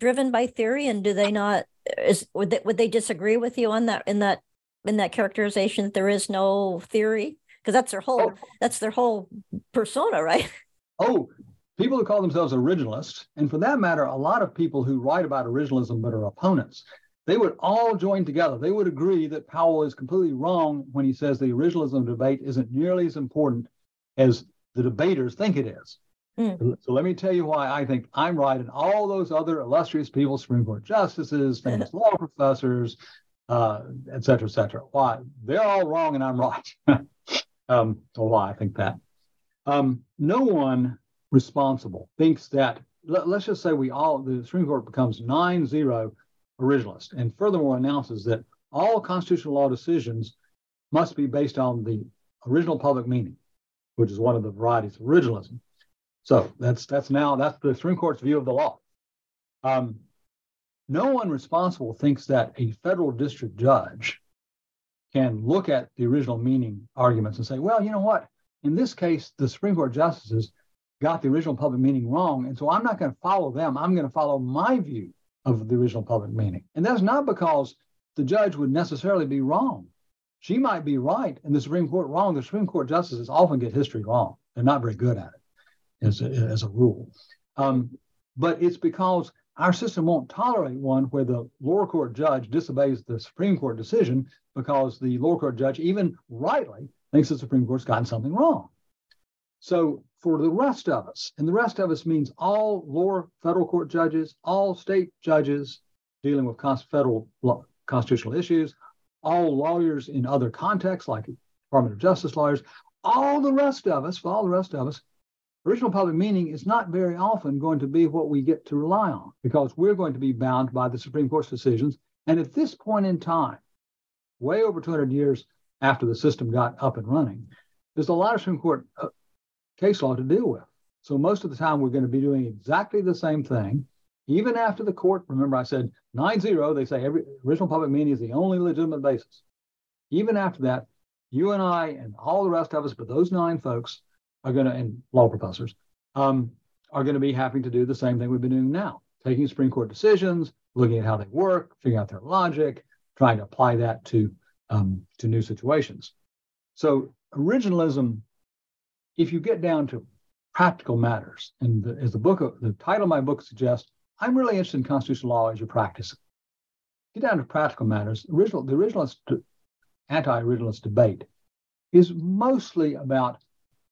[SPEAKER 1] driven by theory, and do they not? Is would they, would they disagree with you on that in that in that characterization that there is no theory? Because that's their whole oh. that's their whole persona, right?
[SPEAKER 2] Oh, people who call themselves originalists, and for that matter, a lot of people who write about originalism but are opponents, they would all join together. They would agree that Powell is completely wrong when he says the originalism debate isn't nearly as important as the debaters think it is. Mm. So let me tell you why I think I'm right, and all those other illustrious people, Supreme Court justices, famous law professors, uh, et cetera, et cetera. Why they're all wrong and I'm right. um, or why I think that. Um, no one responsible thinks that. Let, us just say we all the Supreme Court becomes 9-0 originalist, and furthermore announces that all constitutional law decisions must be based on the original public meaning, which is one of the varieties of originalism. So that's that's now that's the Supreme Court's view of the law. Um, no one responsible thinks that a federal district judge can look at the original meaning arguments and say, well, you know what? In this case, the Supreme Court justices got the original public meaning wrong. And so I'm not going to follow them. I'm going to follow my view of the original public meaning. And that's not because the judge would necessarily be wrong. She might be right and the Supreme Court wrong. The Supreme Court justices often get history wrong. They're not very good at it as a, as a rule. Um, but it's because our system won't tolerate one where the lower court judge disobeys the Supreme Court decision because the lower court judge, even rightly, thinks the Supreme Court's gotten something wrong. So for the rest of us, and the rest of us means all lower federal court judges, all state judges dealing with federal constitutional issues, all lawyers in other contexts like Department of Justice lawyers, all the rest of us, for all the rest of us, original public meaning is not very often going to be what we get to rely on because we're going to be bound by the Supreme Court's decisions. And at this point in time, way over 200 years after the system got up and running, there's a lot of Supreme Court uh, case law to deal with. So most of the time, we're going to be doing exactly the same thing. Even after the court, remember I said 9 0, they say every original public meaning is the only legitimate basis. Even after that, you and I and all the rest of us, but those nine folks are going to, and law professors, um, are going to be having to do the same thing we've been doing now, taking Supreme Court decisions, looking at how they work, figuring out their logic, trying to apply that to um, to new situations. So originalism, if you get down to practical matters, and the, as the book, the title of my book suggests, I'm really interested in constitutional law as you practice it. Get down to practical matters. Original, the originalist, anti-originalist debate is mostly about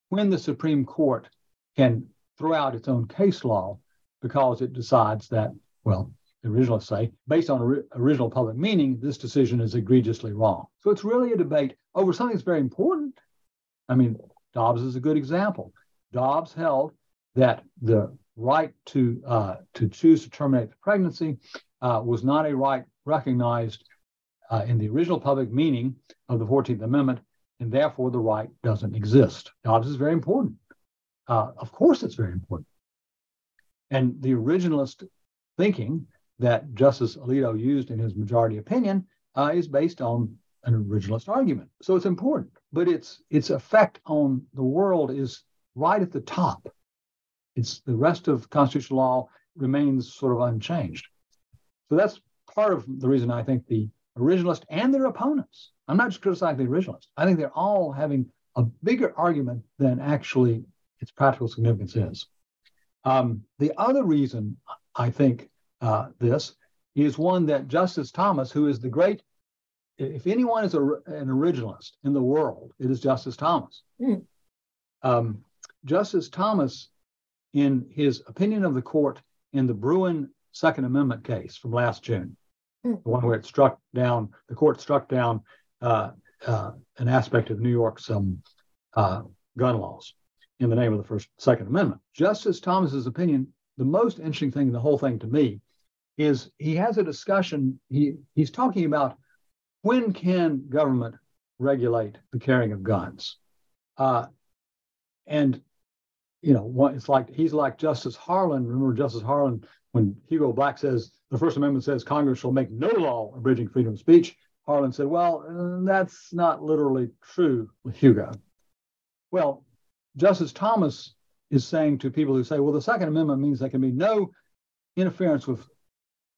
[SPEAKER 2] when the Supreme Court can throw out its own case law because it decides that, well, the originalists say, based on original public meaning, this decision is egregiously wrong. So it's really a debate over something that's very important. I mean, Dobbs is a good example. Dobbs held that the right to uh, to choose to terminate the pregnancy uh, was not a right recognized uh, in the original public meaning of the 14th Amendment and therefore the right doesn't exist. Dobbs is very important. Uh, of course, it's very important. And the originalist thinking that Justice Alito used in his majority opinion uh, is based on an originalist argument. So it's important, but its its effect on the world is right at the top. It's the rest of constitutional law remains sort of unchanged. So that's part of the reason I think the originalist and their opponents. I'm not just criticizing the originalist. I think they're all having a bigger argument than actually its practical significance is. Um, the other reason I think uh, this is one that Justice Thomas, who is the great, if anyone is a, an originalist in the world, it is Justice Thomas. Mm. Um, Justice Thomas, in his opinion of the court in the Bruen Second Amendment case from last June, mm. the one where it struck down, the court struck down uh, uh, an aspect of New York's um, uh, gun laws in the name of the First Second Amendment. Justice Thomas's opinion, the most interesting thing in the whole thing to me, is he has a discussion. He he's talking about when can government regulate the carrying of guns, uh, and you know it's like he's like Justice Harlan. Remember Justice Harlan when Hugo Black says the First Amendment says Congress shall make no law abridging freedom of speech. Harlan said, "Well, uh, that's not literally true, Hugo." Well, Justice Thomas is saying to people who say, well, the Second Amendment means there can be no interference with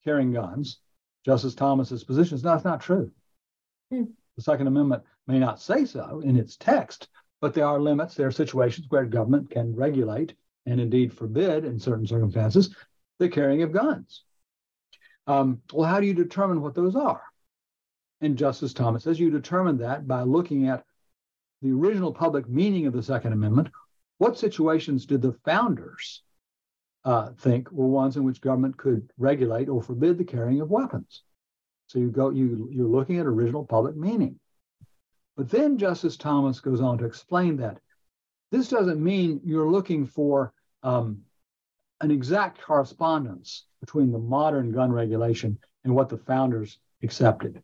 [SPEAKER 2] carrying guns. Justice Thomas's position is no, that's not true. The Second Amendment may not say so in its text, but there are limits. There are situations where government can regulate and indeed forbid, in certain circumstances, the carrying of guns. Um, well, how do you determine what those are? And Justice Thomas says you determine that by looking at the original public meaning of the Second Amendment, what situations did the founders uh, think were ones in which government could regulate or forbid the carrying of weapons? So you go, you you're looking at original public meaning. But then Justice Thomas goes on to explain that this doesn't mean you're looking for um, an exact correspondence between the modern gun regulation and what the founders accepted.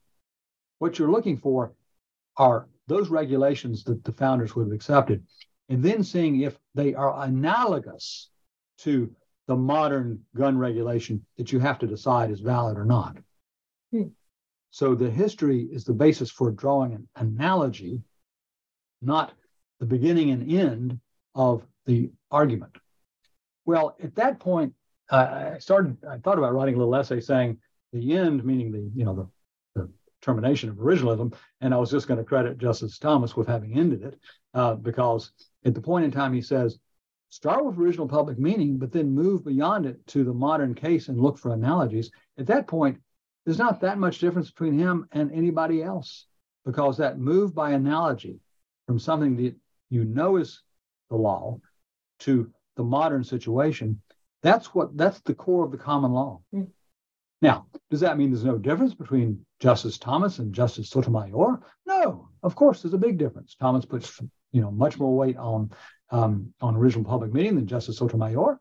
[SPEAKER 2] What you're looking for are those regulations that the founders would have accepted, and then seeing if they are analogous to the modern gun regulation that you have to decide is valid or not. So the history is the basis for drawing an analogy, not the beginning and end of the argument. Well, at that point, uh, I started. I thought about writing a little essay saying the end, meaning the you know the termination of originalism. And I was just going to credit Justice Thomas with having ended it uh, because at the point in time he says, start with original public meaning, but then move beyond it to the modern case and look for analogies. At that point, there's not that much difference between him and anybody else because that move by analogy from something that you know is the law to the modern situation that's what that's the core of the common law mm. Now, does that mean there's no difference between Justice Thomas and Justice Sotomayor? No, of course, there's a big difference. Thomas puts you know much more weight on um, on original public meaning than Justice Sotomayor,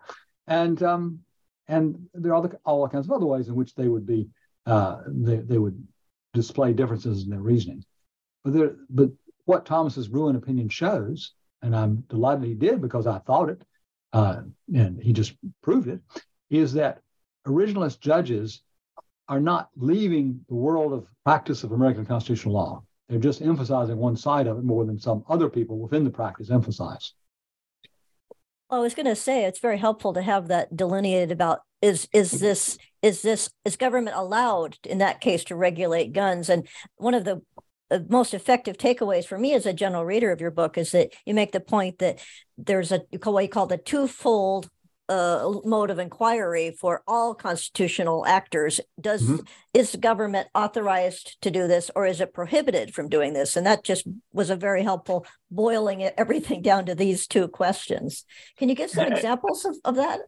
[SPEAKER 2] and um, and there are all kinds of other ways in which they would be uh, they, they would display differences in their reasoning. But there, but what Thomas's Bruen opinion shows, and I'm delighted he did because I thought it, uh, and he just proved it, is that originalist judges are not leaving the world of practice of American constitutional law. They're just emphasizing one side of it more than some other people within the practice emphasize.
[SPEAKER 1] Well, I was going to say it's very helpful to have that delineated about is is this is this is government allowed in that case to regulate guns and one of the most effective takeaways for me as a general reader of your book is that you make the point that there's a what you call the twofold uh, mode of inquiry for all constitutional actors. Does mm-hmm. is government authorized to do this, or is it prohibited from doing this? And that just was a very helpful boiling everything down to these two questions. Can you give some examples of, of that?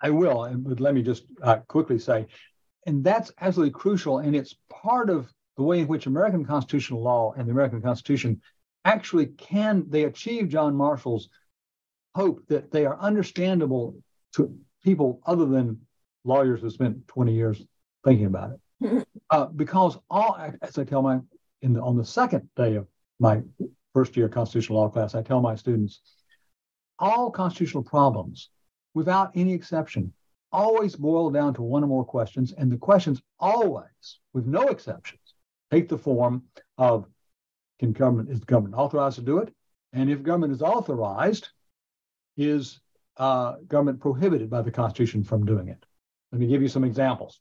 [SPEAKER 2] I will, but let me just uh, quickly say, and that's absolutely crucial, and it's part of the way in which American constitutional law and the American Constitution actually can they achieve John Marshall's hope that they are understandable to people other than lawyers who spent 20 years thinking about it. uh, because all, as I tell my, in the, on the second day of my first year constitutional law class, I tell my students all constitutional problems, without any exception, always boil down to one or more questions. And the questions always, with no exceptions, take the form of can government is the government authorized to do it? And if government is authorized, is uh, government prohibited by the Constitution from doing it? Let me give you some examples.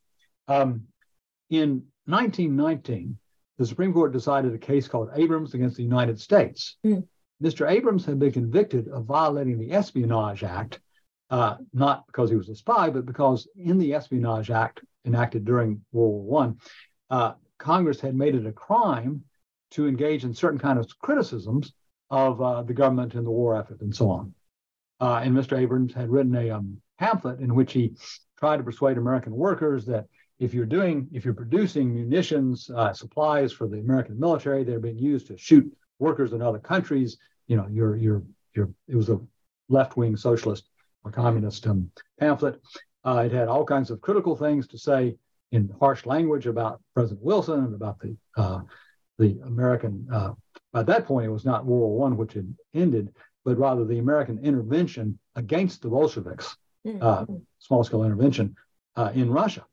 [SPEAKER 2] Um, in 1919, the Supreme Court decided a case called Abrams against the United States. Mm. Mr. Abrams had been convicted of violating the Espionage Act, uh, not because he was a spy, but because in the Espionage Act enacted during World War I, uh, Congress had made it a crime to engage in certain kind of criticisms of uh, the government and the war effort and so on. Uh, and Mr. Abrams had written a um, pamphlet in which he tried to persuade American workers that if you're doing, if you're producing munitions, uh, supplies for the American military, they're being used to shoot workers in other countries. You know, you're, you're, you're. It was a left-wing socialist or communist um, pamphlet. Uh, it had all kinds of critical things to say in harsh language about President Wilson and about the uh, the American. Uh, by that point, it was not World War One, which had ended, but rather the American intervention against the Bolsheviks, mm-hmm. uh, small-scale intervention uh, in Russia.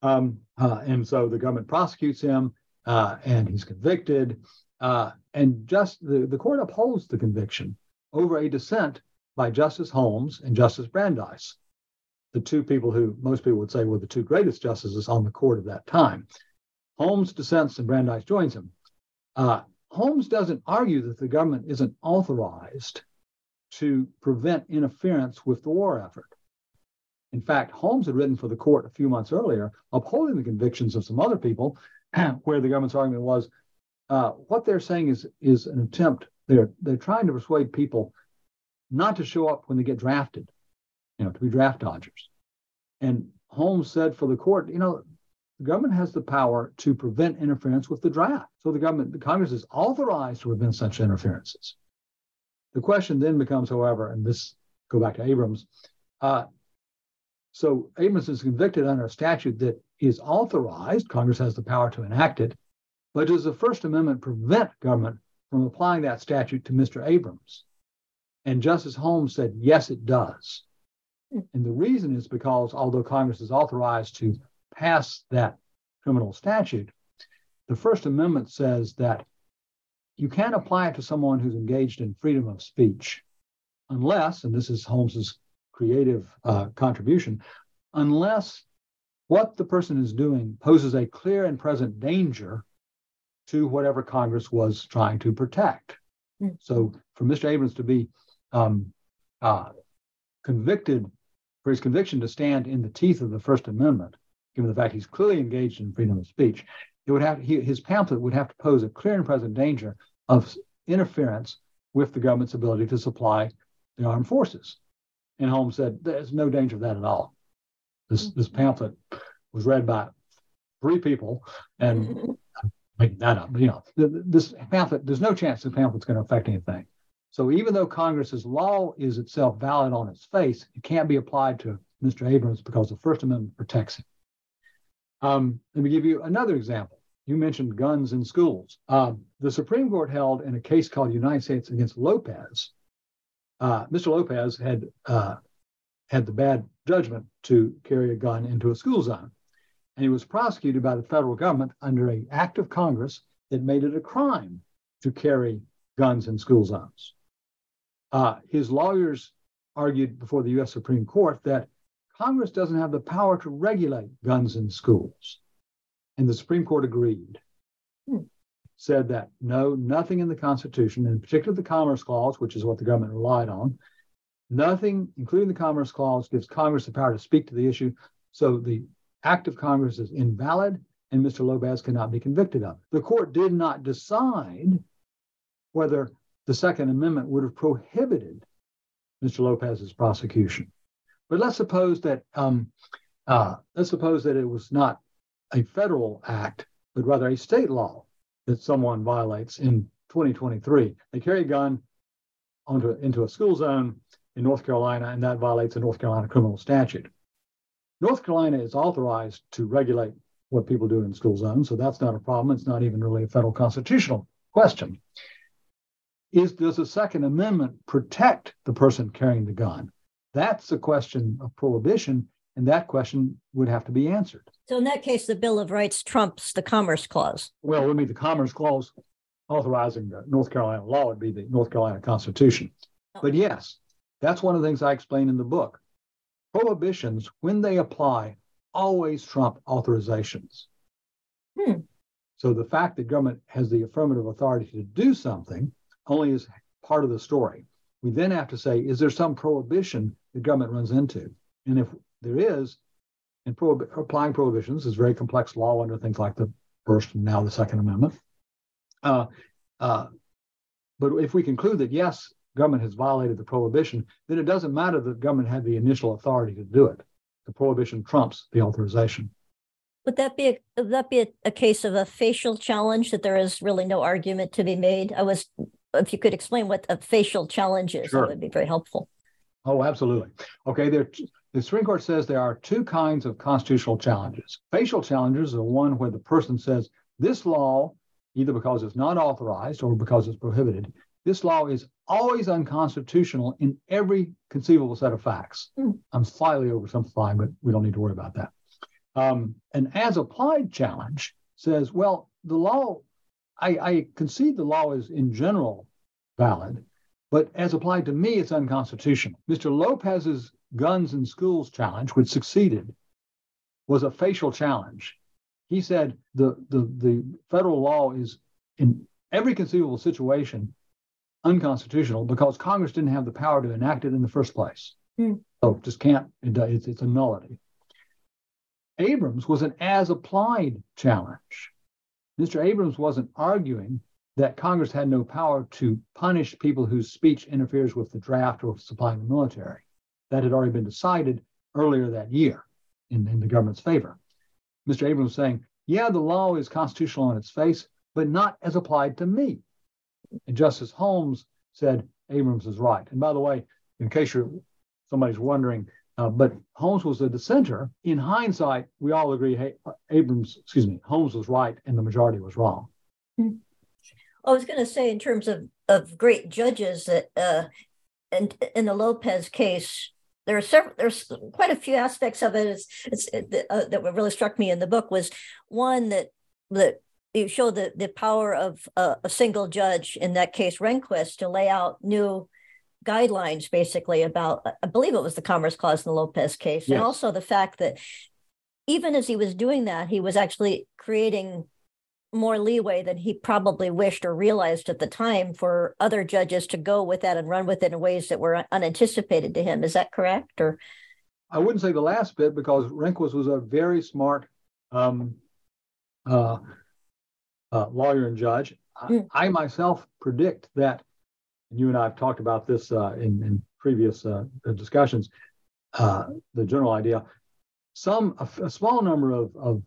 [SPEAKER 2] Um, uh, and so the government prosecutes him, uh, and he's convicted. and just the, the court upholds the conviction over a dissent by Justice Holmes and Justice Brandeis the two people who most people would say were the two greatest justices on the court of that time. Holmes dissents and Brandeis joins him. Uh, Holmes doesn't argue that the government isn't authorized to prevent interference with the war effort. In fact, Holmes had written for the court a few months earlier, upholding the convictions of some other people, where the government's argument was uh, what they're saying is, is an attempt, they're, they're trying to persuade people not to show up when they get drafted you know, to be draft dodgers. And Holmes said for the court, you know, the government has the power to prevent interference with the draft. So the government, the Congress is authorized to prevent such interferences. The question then becomes, however, and this go back to Abrams. Uh, so Abrams is convicted under a statute that is authorized. Congress has the power to enact it. But does the First Amendment prevent government from applying that statute to Mr. Abrams? And Justice Holmes said, yes, it does. And the reason is because although Congress is authorized to pass that criminal statute, the First Amendment says that you can't apply it to someone who's engaged in freedom of speech unless, and this is Holmes's creative uh, contribution, unless what the person is doing poses a clear and present danger to whatever Congress was trying to protect. Mm. So for Mr. Abrams to be um, uh, convicted for his conviction to stand in the teeth of the First Amendment, given the fact he's clearly engaged in freedom of speech, it would have he, his pamphlet would have to pose a clear and present danger of interference with the government's ability to supply the armed forces. And Holmes said there's no danger of that at all. This this pamphlet was read by three people, and making that up. You know, this pamphlet. There's no chance the pamphlet's going to affect anything. So even though Congress's law is itself valid on its face, it can't be applied to Mr. Abrams because the First Amendment protects him. Um, let me give you another example. You mentioned guns in schools. Uh, the Supreme Court held in a case called United States against Lopez. Uh, Mr. Lopez had uh, had the bad judgment to carry a gun into a school zone, and he was prosecuted by the federal government under an act of Congress that made it a crime to carry guns in school zones. Uh, his lawyers argued before the U.S. Supreme Court that Congress doesn't have the power to regulate guns in schools. And the Supreme Court agreed, hmm. said that no, nothing in the Constitution, in particular the Commerce Clause, which is what the government relied on, nothing, including the Commerce Clause, gives Congress the power to speak to the issue. So the act of Congress is invalid and Mr. Lopez cannot be convicted of. it. The court did not decide whether the Second Amendment would have prohibited Mr. Lopez's prosecution. But let's suppose that um, uh, let's suppose that it was not a federal act, but rather a state law that someone violates in 2023. They carry a gun onto into a school zone in North Carolina, and that violates a North Carolina criminal statute. North Carolina is authorized to regulate what people do in school zones, so that's not a problem. It's not even really a federal constitutional question. Is does the Second Amendment protect the person carrying the gun? That's the question of prohibition, and that question would have to be answered.
[SPEAKER 1] So in that case, the Bill of Rights trumps the Commerce Clause.
[SPEAKER 2] Well, it mean, the Commerce Clause authorizing the North Carolina law would be the North Carolina Constitution. Oh. But yes, that's one of the things I explain in the book. Prohibitions, when they apply, always trump authorizations. Hmm. So the fact that government has the affirmative authority to do something only is part of the story. We then have to say, is there some prohibition the government runs into? And if there is, and prohib- applying prohibitions is very complex law under things like the First and now the Second Amendment. Uh, uh, but if we conclude that yes, government has violated the prohibition, then it doesn't matter that government had the initial authority to do it. The prohibition trumps the authorization.
[SPEAKER 1] Would that be a, would that be a, a case of a facial challenge that there is really no argument to be made? I was, if you could explain what a facial challenge is, sure. that would be very helpful.
[SPEAKER 2] Oh, absolutely. Okay, there. The Supreme Court says there are two kinds of constitutional challenges. Facial challenges are one where the person says this law, either because it's not authorized or because it's prohibited, this law is always unconstitutional in every conceivable set of facts. Mm. I'm slightly oversimplifying, but we don't need to worry about that. Um, an as applied challenge says, well, the law, I, I concede the law is in general valid, but as applied to me, it's unconstitutional. Mr. Lopez's guns in schools challenge, which succeeded, was a facial challenge. He said the, the, the federal law is in every conceivable situation unconstitutional because Congress didn't have the power to enact it in the first place. Mm. So just can't, it, it's, it's a nullity. Abrams was an as applied challenge. Mr. Abrams wasn't arguing that Congress had no power to punish people whose speech interferes with the draft or supplying the military. That had already been decided earlier that year in, in the government's favor. Mr. Abrams saying, yeah, the law is constitutional on its face, but not as applied to me. And Justice Holmes said Abrams is right. And by the way, in case you're somebody's wondering, uh, but Holmes was a dissenter. In hindsight, we all agree hey, Abrams, excuse me, Holmes was right and the majority was wrong.
[SPEAKER 1] Hmm. I was going to say, in terms of, of great judges, that uh, and in the Lopez case, there are several. There's quite a few aspects of it. It's, it's uh, that really struck me in the book was one that that you show the the power of uh, a single judge in that case, Rehnquist, to lay out new guidelines, basically about. I believe it was the Commerce Clause in the Lopez case, yes. and also the fact that even as he was doing that, he was actually creating more leeway than he probably wished or realized at the time for other judges to go with that and run with it in ways that were unanticipated to him. Is that correct? Or
[SPEAKER 2] I wouldn't say the last bit because Rehnquist was a very smart um, uh, uh, lawyer and judge. Mm. I, I, myself predict that, and you and I have talked about this uh, in, in, previous uh, discussions. Uh, the general idea: some a, a small number of, of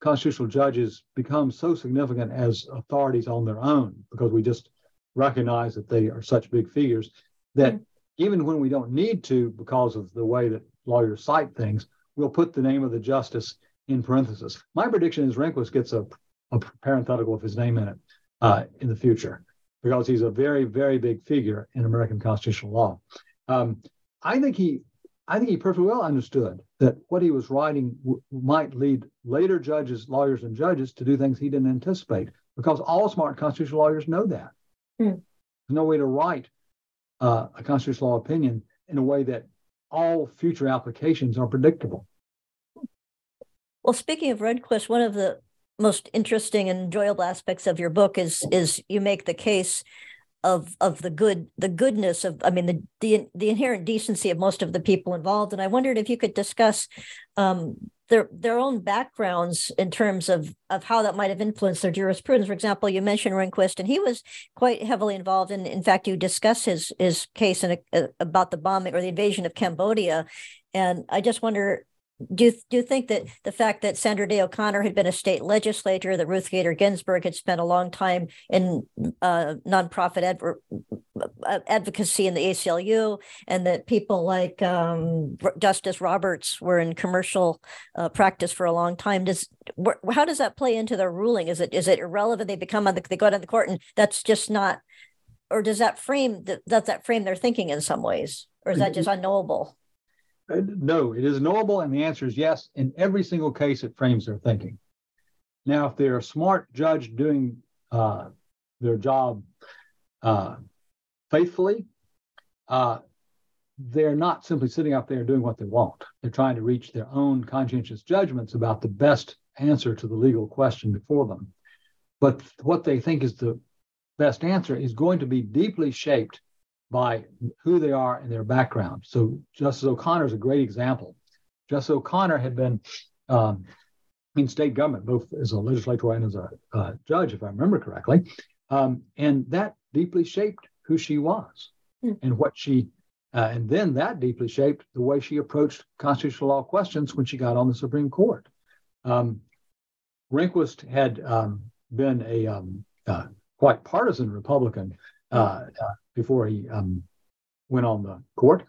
[SPEAKER 2] constitutional judges become so significant as authorities on their own because we just recognize that they are such big figures that mm-hmm. even when we don't need to, because of the way that lawyers cite things, we'll put the name of the justice in parentheses. My prediction is Rehnquist gets a, a parenthetical of his name in it uh, in the future because he's a very, very big figure in American constitutional law. Um, I think he I think he perfectly well understood that what he was writing w- might lead later judges, lawyers, and judges to do things he didn't anticipate, because all smart constitutional lawyers know that. Hmm. There's no way to write uh, a constitutional law opinion in a way that all future applications are predictable.
[SPEAKER 1] Well, speaking of Rehnquist, one of the most interesting and enjoyable aspects of your book is is you make the case of of the good the goodness of i mean the the, the inherent decency of most of the people involved. And i wondered if you could discuss um, their their own backgrounds in terms of of how that might have influenced their jurisprudence. For example you mentioned Rehnquist and he was quite heavily involved in in fact you discuss his his case in a, about the bombing or the invasion of Cambodia. And i just wonder do you, do you think that the fact that Sandra Day O'Connor had been a state legislator, that Ruth Bader Ginsburg had spent a long time in uh, nonprofit adver- uh, advocacy in the ACLU, and that people like um, Justice Roberts were in commercial uh, practice for a long time, does wh- how does that play into their ruling? Is it is it irrelevant? They become on the, they go to the court, and that's just not or does that frame does that frame their thinking in some ways, or is that just unknowable?
[SPEAKER 2] No, it is knowable, and the answer is yes. In every single case, it frames their thinking. Now, if they're a smart judge doing uh, their job uh, faithfully, uh, they're not simply sitting out there doing what they want. They're trying to reach their own conscientious judgments about the best answer to the legal question before them. But what they think is the best answer is going to be deeply shaped by who they are and their background. So Justice O'Connor is a great example. Justice O'Connor had been um, in state government, both as a legislator and as a uh, judge, if I remember correctly. Um, and that deeply shaped who she was mm. and what she, uh, and then that deeply shaped the way she approached constitutional law questions when she got on the Supreme Court. Um, Rehnquist had um, been a um, uh, quite partisan Republican uh, uh, before he um, went on the court,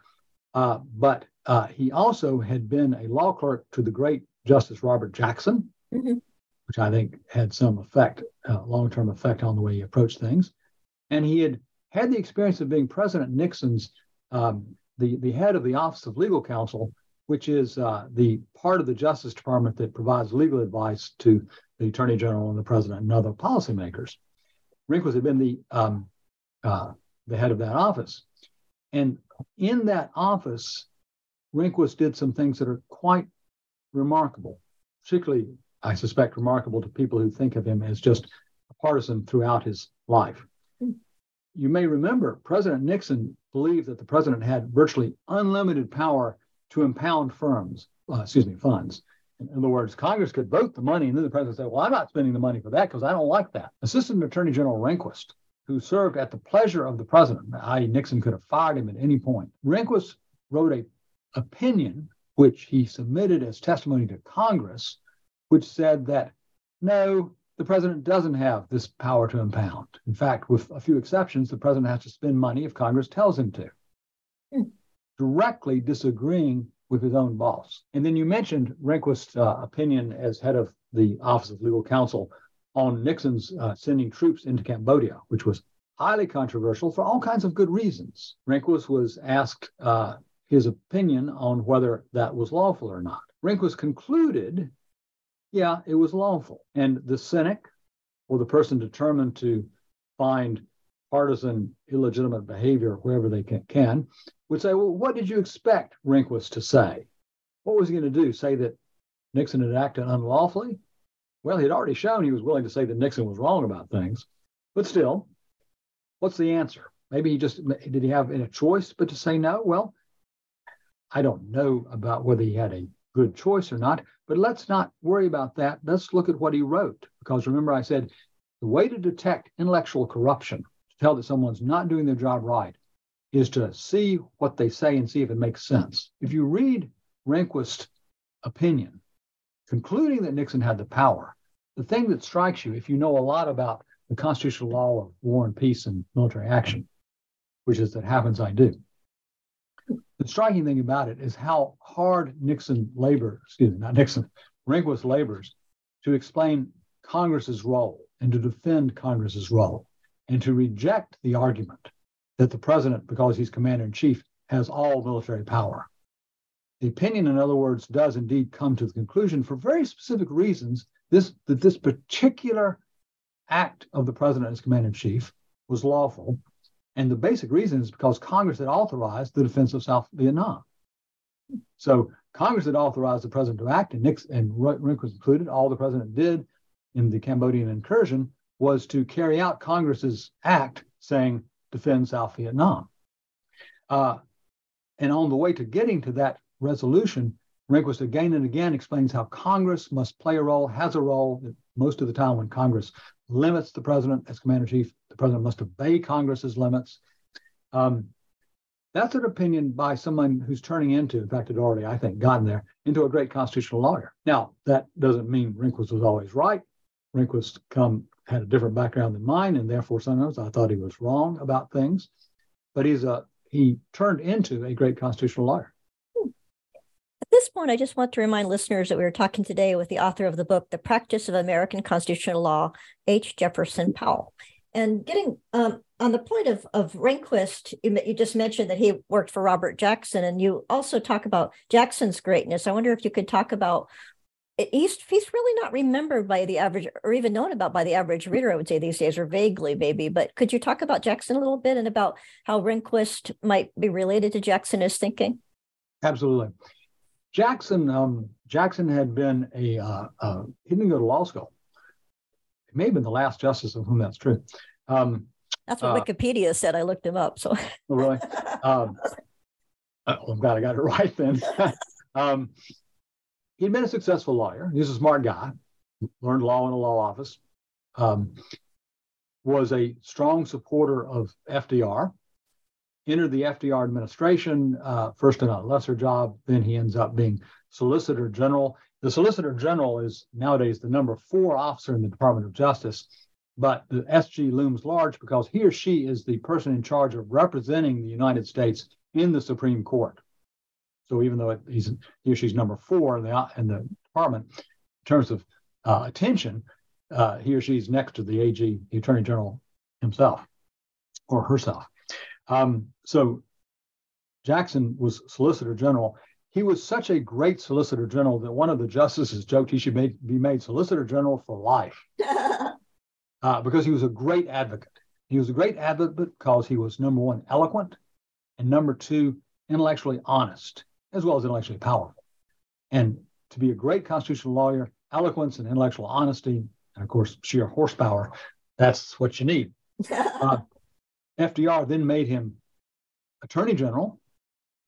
[SPEAKER 2] uh, but uh, he also had been a law clerk to the great Justice Robert Jackson, mm-hmm. which I think had some effect, uh, long term effect on the way he approached things. And he had had the experience of being President Nixon's, um, the, the head of the Office of Legal Counsel, which is uh, the part of the Justice Department that provides legal advice to the Attorney General and the President and other policymakers. Rehnquist had been the um, uh, the head of that office, and in that office, Rehnquist did some things that are quite remarkable, particularly, I suspect, remarkable to people who think of him as just a partisan throughout his life. You may remember President Nixon believed that the president had virtually unlimited power to impound firms, uh, excuse me, funds. In other words, Congress could vote the money, and then the president said, Well, I'm not spending the money for that because I don't like that. Assistant Attorney General Rehnquist, who served at the pleasure of the president, i.e., Nixon could have fired him at any point, Rehnquist wrote a opinion which he submitted as testimony to Congress, which said that no, the president doesn't have this power to impound. In fact, with a few exceptions, the president has to spend money if Congress tells him to, mm. directly disagreeing with his own boss. And then you mentioned Rehnquist's uh, opinion as head of the Office of Legal Counsel on Nixon's uh, sending troops into Cambodia, which was highly controversial for all kinds of good reasons. Rehnquist was asked uh, his opinion on whether that was lawful or not. Rehnquist concluded, yeah, it was lawful. And the cynic, or the person determined to find partisan illegitimate behavior wherever they can, can would say, well, what did you expect Rehnquist to say? What was he going to do? Say that Nixon had acted unlawfully? Well, he'd already shown he was willing to say that Nixon was wrong about things. But still, what's the answer? Maybe he just did he have a choice but to say no? Well, I don't know about whether he had a good choice or not, but let's not worry about that. Let's look at what he wrote. Because remember, I said the way to detect intellectual corruption, to tell that someone's not doing their job right, is to see what they say and see if it makes sense. If you read Rehnquist's opinion, concluding that Nixon had the power, the thing that strikes you, if you know a lot about the constitutional law of war and peace and military action, which is that happens I do, the striking thing about it is how hard Nixon labored, excuse me, not Nixon, Rehnquist labors to explain Congress's role and to defend Congress's role and to reject the argument that the president, because he's commander in chief, has all military power. The opinion, in other words, does indeed come to the conclusion for very specific reasons this, that this particular act of the president as commander in chief was lawful and the basic reason is because Congress had authorized the defense of South Vietnam. So Congress had authorized the president to act, and Nixon and Rehnquist included. All the president did in the Cambodian incursion was to carry out Congress's act saying defend South Vietnam. Uh, and on the way to getting to that resolution, Rehnquist again and again explains how Congress must play a role, has a role. Most of the time, when Congress limits the president as commander in chief, the president must obey Congress's limits. Um, that's an opinion by someone who's turning into, in fact, had already, I think, gotten there, into a great constitutional lawyer. Now, that doesn't mean Rehnquist was always right. Rehnquist come had a different background than mine, and therefore sometimes I thought he was wrong about things. But he's a he turned into a great constitutional lawyer
[SPEAKER 1] I just want to remind listeners that we are talking today with the author of the book, The Practice of American Constitutional Law, H. Jefferson Powell. And getting um, on the point of of Rehnquist, you, you just mentioned that he worked for Robert Jackson, and you also talk about Jackson's greatness. I wonder if you could talk about he's he's really not remembered by the average or even known about by the average reader i would say these days or vaguely maybe but could you talk about jackson a little bit and about how rehnquist might be related to jackson his thinking
[SPEAKER 2] absolutely jackson um, jackson had been a uh, uh, he didn't go to law school. He may have been the last justice of whom that's true. Um,
[SPEAKER 1] that's what uh, wikipedia said. I looked him up so. Oh,
[SPEAKER 2] really? Um, uh, i'm glad i got it right then. Um, he'd been a successful lawyer. He was a smart guy, learned law in a law office, um, was a strong supporter of FDR, entered the FDR administration, uh, first in a lesser job, then he ends up being Solicitor General. The Solicitor General is nowadays the number four officer in the Department of Justice, but the SG looms large because he or she is the person in charge of representing the United States in the Supreme Court. So even though he's he or she's number four in the in the department, in terms of uh, attention, uh, he or she's next to the AG, the Attorney General himself or herself. Um, so Jackson was Solicitor General. He was such a great Solicitor General that one of the justices joked he should be made Solicitor General for life uh, because he was a great advocate. He was a great advocate because he was number one, eloquent, and number two, intellectually honest as well as intellectually powerful. And to be a great constitutional lawyer, eloquence and intellectual honesty, and of course, sheer horsepower, that's what you need. uh, FDR then made him attorney general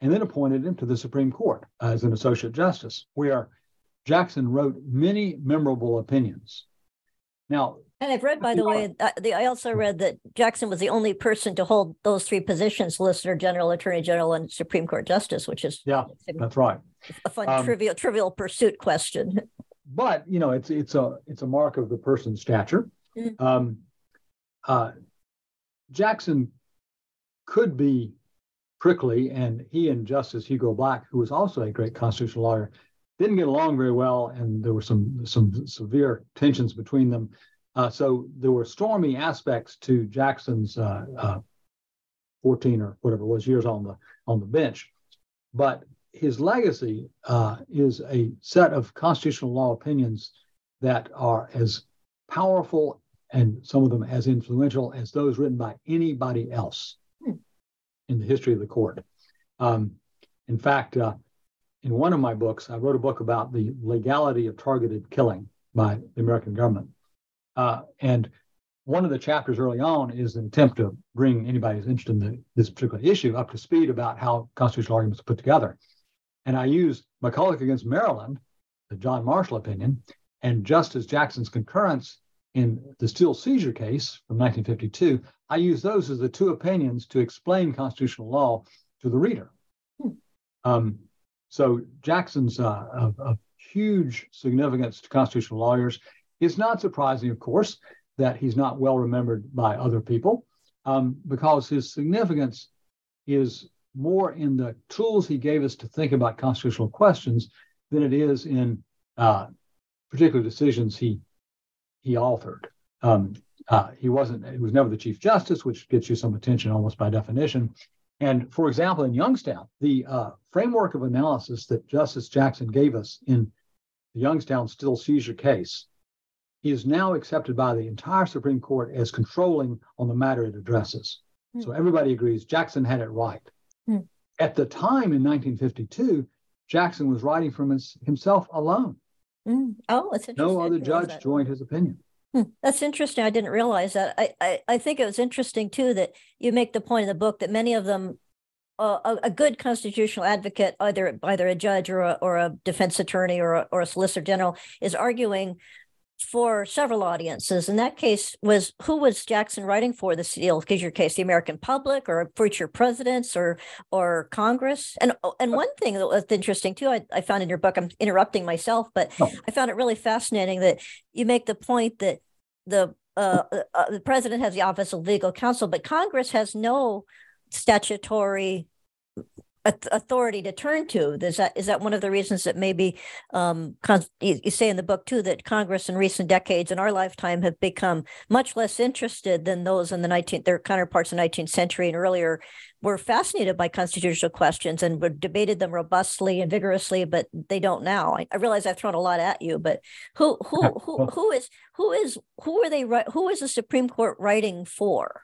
[SPEAKER 2] and then appointed him to the Supreme Court as an associate justice, where Jackson wrote many memorable opinions. Now,
[SPEAKER 1] and I've read, by the way, uh, the, I also read that Jackson was the only person to hold those three positions: Solicitor General, Attorney General, and Supreme Court Justice, which is
[SPEAKER 2] yeah, that's right.
[SPEAKER 1] A fun um, trivial trivial pursuit question.
[SPEAKER 2] But you know, it's it's a it's a mark of the person's stature. Mm-hmm. Um, uh, Jackson could be prickly, and he and Justice Hugo Black, who was also a great constitutional lawyer, didn't get along very well, and there were some some severe tensions between them. Uh, so there were stormy aspects to Jackson's uh, uh, 14 or whatever it was years on the on the bench, but his legacy uh, is a set of constitutional law opinions that are as powerful and some of them as influential as those written by anybody else hmm. in the history of the court. Um, in fact, uh, in one of my books, I wrote a book about the legality of targeted killing by the American government. Uh, and one of the chapters early on is an attempt to bring anybody who's interested in the, this particular issue up to speed about how constitutional arguments are put together. And I use McCulloch against Maryland, the John Marshall opinion, and Justice Jackson's concurrence in the Steel seizure case from 1952. I use those as the two opinions to explain constitutional law to the reader. Hmm. Um, so Jackson's uh, of, of huge significance to constitutional lawyers. It's not surprising, of course, that he's not well remembered by other people um, because his significance is more in the tools he gave us to think about constitutional questions than it is in uh, particular decisions he he authored. Um, uh, he wasn't. He was never the chief justice, which gets you some attention almost by definition. And for example, in Youngstown, the uh, framework of analysis that Justice Jackson gave us in the Youngstown steel seizure case is now accepted by the entire Supreme Court as controlling on the matter it addresses. Mm. So everybody agrees Jackson had it right. Mm. At the time in 1952, Jackson was writing from his, himself alone.
[SPEAKER 1] Mm. Oh, that's interesting.
[SPEAKER 2] No other judge joined his opinion.
[SPEAKER 1] Hmm. That's interesting. I didn't realize that. I, I, I think it was interesting too that you make the point in the book that many of them uh, a, a, good constitutional advocate, either either a judge or a, or a defense attorney or a, or a solicitor general, is arguing for several audiences. In that case, was who was Jackson writing for the Steel seizure case? The American public, or future presidents, or or Congress? And and one thing that was interesting too, I, I found in your book. I'm interrupting myself, but oh. I found it really fascinating that you make the point that the uh, uh, the president has the office of legal counsel, but Congress has no statutory authority to turn to. Is that is that one of the reasons that maybe um, you, say in the book too that Congress in recent decades in our lifetime have become much less interested than those in the 19th their counterparts in the 19th century and earlier were fascinated by constitutional questions and debated them robustly and vigorously, but they don't now. I, I realize I've thrown a lot at you, but who who who who is who is who are they who is the Supreme Court writing for?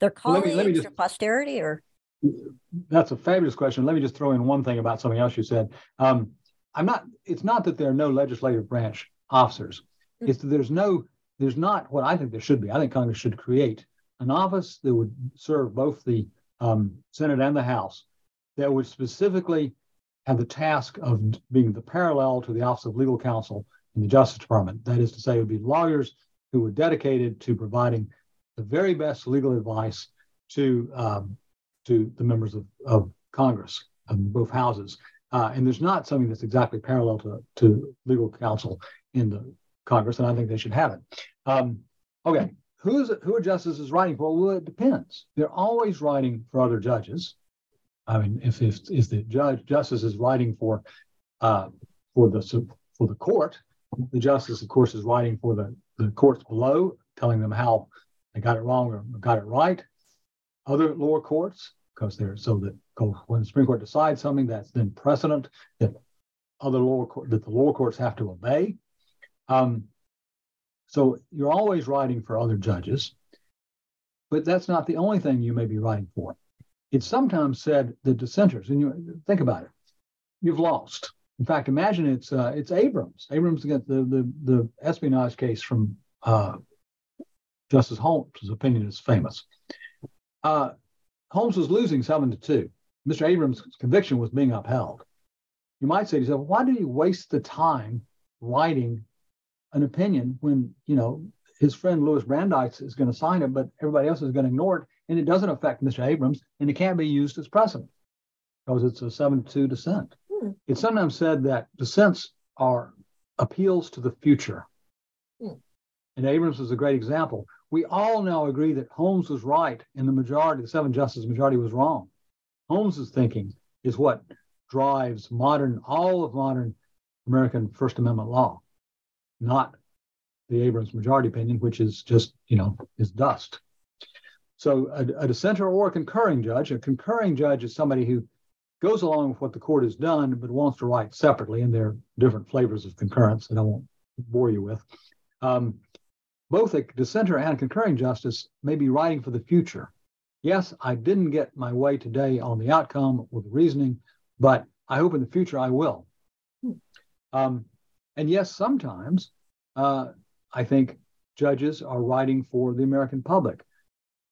[SPEAKER 1] Their colleagues let me, let me just, or posterity or
[SPEAKER 2] that's a fabulous question. Let me just throw in one thing about something else you said. Um, I'm not. It's not that there are no legislative branch officers. Mm-hmm. It's that there's no. There's not what I think there should be. I think Congress should create an office that would serve both the um, Senate and the House that would specifically have the task of being the parallel to the Office of Legal Counsel in the Justice Department. That is to say, it would be lawyers who were dedicated to providing the very best legal advice to um, to the members of, of Congress of both houses. Uh, and there's not something that's exactly parallel to, to legal counsel in the Congress, and I think they should have it. Um, okay, who is who a justice is writing for? Well, it depends. They're always writing for other judges. I mean, if if, if the judge justice is writing for uh, for the for the court, the justice, of course, is writing for the the courts below, telling them how they got it wrong or got it right other lower courts because they're so that when the Supreme Court decides something that's then precedent that other lower court that the lower courts have to obey. Um, so you're always writing for other judges, but that's not the only thing you may be writing for. It's sometimes said the dissenters, and you think about it, you've lost. In fact, imagine it's uh, it's Abrams. Abrams against the the, the espionage case from uh, Justice Holmes' opinion is famous. Uh, Holmes was losing seven to two. Mr. Abrams' conviction was being upheld. You might say to yourself, why did he waste the time writing an opinion when you know his friend Louis Brandeis is going to sign it, but everybody else is going to ignore it, and it doesn't affect Mr. Abrams, and it can't be used as precedent because it's a seven to two dissent. Hmm. It's sometimes said that dissents are appeals to the future. Hmm. And Abrams is a great example we all now agree that Holmes was right and the majority, the seven justices majority was wrong. Holmes's thinking is what drives modern, all of modern American First Amendment law, not the Abrams majority opinion, which is just, you know, is dust. So a, a dissenter or a concurring judge, a concurring judge is somebody who goes along with what the court has done, but wants to write separately, and there are different flavors of concurrence that I won't bore you with. Um, both a dissenter and a concurring justice may be writing for the future. Yes, I didn't get my way today on the outcome with reasoning, but I hope in the future I will. Um, and yes, sometimes uh, I think judges are writing for the American public.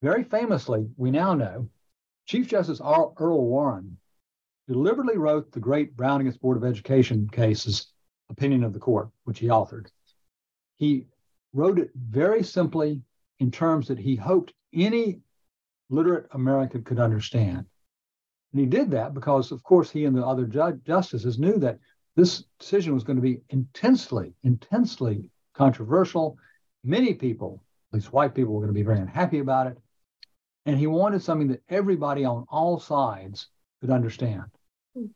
[SPEAKER 2] Very famously, we now know Chief Justice Earl Warren deliberately wrote the great Brown against Board of Education cases opinion of the court, which he authored. He wrote it very simply in terms that he hoped any literate American could understand. And he did that because, of course, he and the other judge, justices knew that this decision was going to be intensely, intensely controversial. Many people, at least white people, were going to be very unhappy about it. And he wanted something that everybody on all sides could understand. Hmm.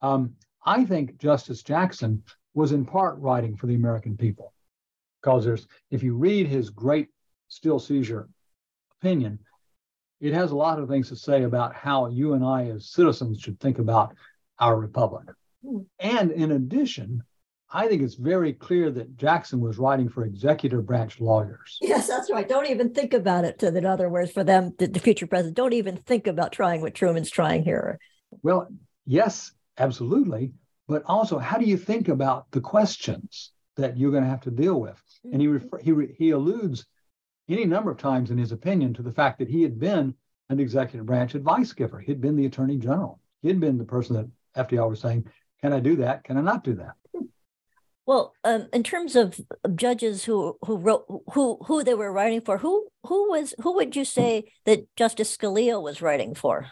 [SPEAKER 2] Um, I think Justice Jackson was in part writing for the American people because there's if you read his great steel seizure opinion, it has a lot of things to say about how you and I as citizens should think about our republic. Hmm. And in addition, I think it's very clear that Jackson was writing for executive branch lawyers.
[SPEAKER 1] Yes, that's right. Don't even think about it. In other words, for them, the, the future president, don't even think about trying what Truman's trying here.
[SPEAKER 2] Well, yes, absolutely. But also, how do you think about the questions? That you're going to have to deal with. And he mm-hmm. refer, he re, he alludes any number of times in his opinion to the fact that he had been an executive branch advice giver. He'd been the attorney general. He'd been the person that FDR was saying, "Can I do that? Can I not do that?"
[SPEAKER 1] Well, um, in terms of judges who who wrote who who they were writing for, who who was who would you say that Justice Scalia was writing for?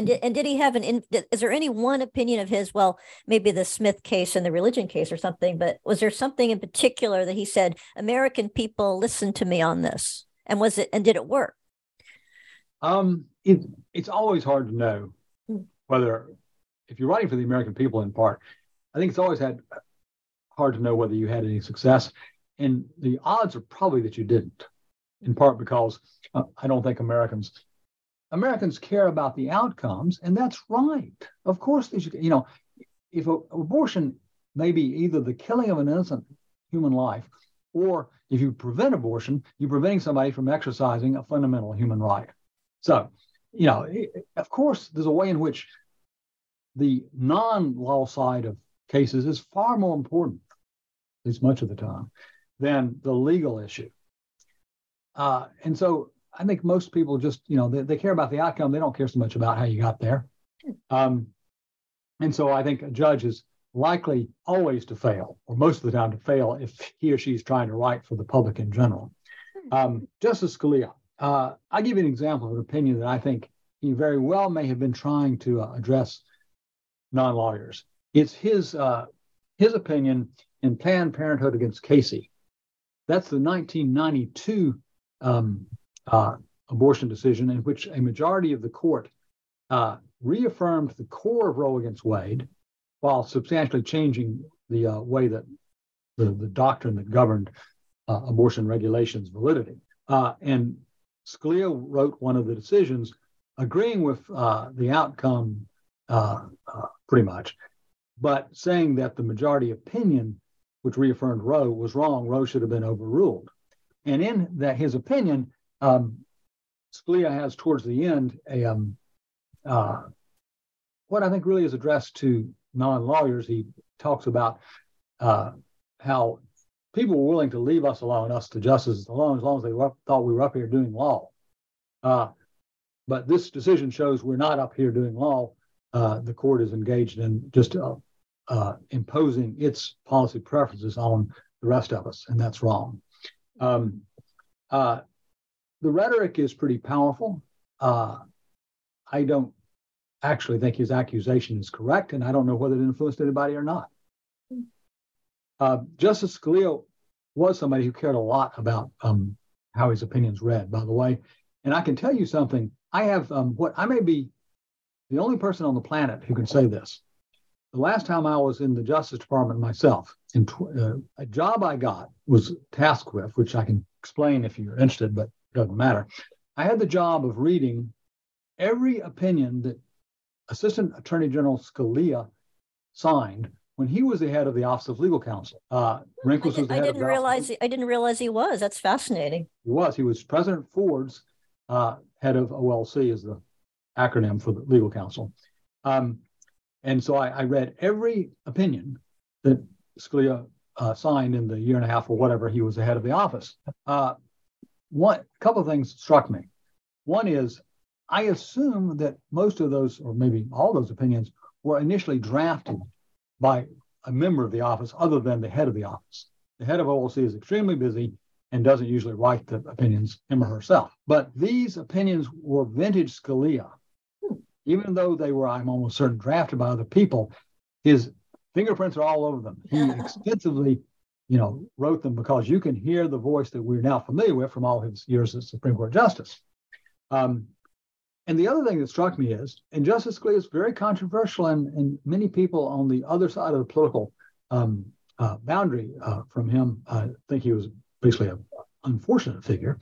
[SPEAKER 1] And did, and did he have an? In, is there any one opinion of his? Well, maybe the Smith case and the religion case or something. But was there something in particular that he said, "American people, listen to me on this"? And was it? And did it work?
[SPEAKER 2] Um, it, it's always hard to know hmm. whether if you're writing for the American people in part, I think it's always had hard to know whether you had any success. And the odds are probably that you didn't, in part because uh, I don't think Americans Americans care about the outcomes, and that's right. Of course, they should. You know, if a, abortion may be either the killing of an innocent human life, or if you prevent abortion, you're preventing somebody from exercising a fundamental human right. So, you know, of course, there's a way in which the non-law side of cases is far more important, at least much of the time, than the legal issue. Uh, and so I think most people just, you know, they, they, care about the outcome. They don't care so much about how you got there. Um, and so I think a judge is likely always to fail, or most of the time to fail, if he or she is trying to write for the public in general. Um, Justice Scalia, uh, I'll give you an example of an opinion that I think he very well may have been trying to uh, address non lawyers. It's his, uh, his opinion in Planned Parenthood against Casey. That's the 1992 um, uh, abortion decision in which a majority of the court uh, reaffirmed the core of Roe against Wade while substantially changing the uh, way that the, the doctrine that governed uh, abortion regulations validity. Uh, and Scalia wrote one of the decisions agreeing with uh, the outcome pretty much, but saying that the majority opinion, which reaffirmed Roe, was wrong. Roe should have been overruled. And in that his opinion, um, Scalia has towards the end a um, uh, what I think really is addressed to non-lawyers. He talks about uh, how people were willing to leave us alone, us the justices alone, as long as they were, thought we were up here doing law. Uh, but this decision shows we're not up here doing law. Uh, the court is engaged in just uh, uh, imposing its policy preferences on the rest of us, and that's wrong. Um, uh, the rhetoric is pretty powerful. Uh, I don't actually think his accusation is correct, and I don't know whether it influenced anybody or not. Uh, Justice Scalia was somebody who cared a lot about um, how his opinions read, by the way. And I can tell you something. I have um, what I may be the only person on the planet who can say this. The last time I was in the Justice Department myself, in tw- uh, a job I got was tasked with, which I can explain if you're interested, but doesn't matter. I had the job of reading every opinion that Assistant Attorney General Scalia signed when he was the head of the Office of Legal Counsel. Uh,
[SPEAKER 1] Rehnquist was the head I didn't realize he, I didn't realize he was. That's fascinating.
[SPEAKER 2] He was. He was President Ford's uh, head of OLC, is the acronym for the legal counsel. Um, and so I, I, read every opinion that Scalia uh, signed in the year and a half or whatever he was the head of the office. Uh, one couple of things struck me. One is I assume that most of those, or maybe all those opinions, were initially drafted by a member of the office other than the head of the office. The head of OLC is extremely busy and doesn't usually write the opinions him or herself. But these opinions were vintage Scalia. Even though they were, I'm almost certain, drafted by other people, his fingerprints are all over them. He extensively you know, wrote them because you can hear the voice that we're now familiar with from all his years as Supreme Court Justice. Um, and the other thing that struck me is, and Justice Scalia is very controversial, and, and many people on the other side of the political um, uh, boundary uh, from him uh, think he was basically an unfortunate figure.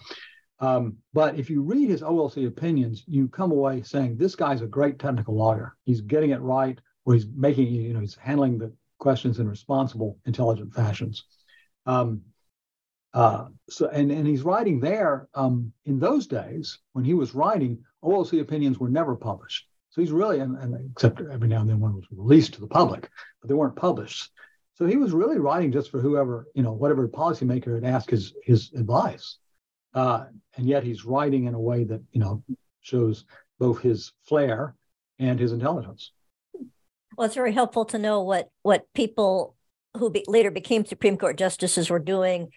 [SPEAKER 2] Um, but if you read his OLC opinions, you come away saying this guy's a great technical lawyer. He's getting it right, or he's making, you know, he's handling the questions in responsible, intelligent fashions. Um, uh, so, and, and he's writing there um, in those days when he was writing, OLC opinions were never published. So he's really, and, and except every now and then one was released to the public, but they weren't published. So he was really writing just for whoever, you know, whatever policymaker had asked his his advice. Uh, and yet he's writing in a way that, you know, shows both his flair and his intelligence.
[SPEAKER 1] Well, it's very helpful to know what what people who be, later became Supreme Court justices were doing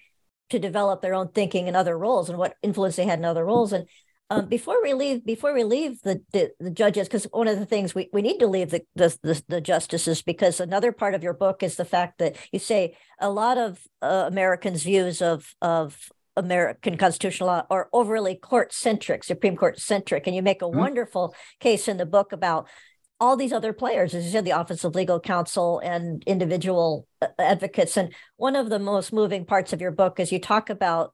[SPEAKER 1] to develop their own thinking and other roles and what influence they had in other roles. And um, before we leave, before we leave the the, the judges, because one of the things we, we need to leave the, the, the the justices, because another part of your book is the fact that you say a lot of uh, Americans' views of of American constitutional law are overly court centric, Supreme Court centric, and you make a mm-hmm. wonderful case in the book about all these other players, as you said, the Office of Legal Counsel and individual uh, advocates. And one of the most moving parts of your book is you talk about,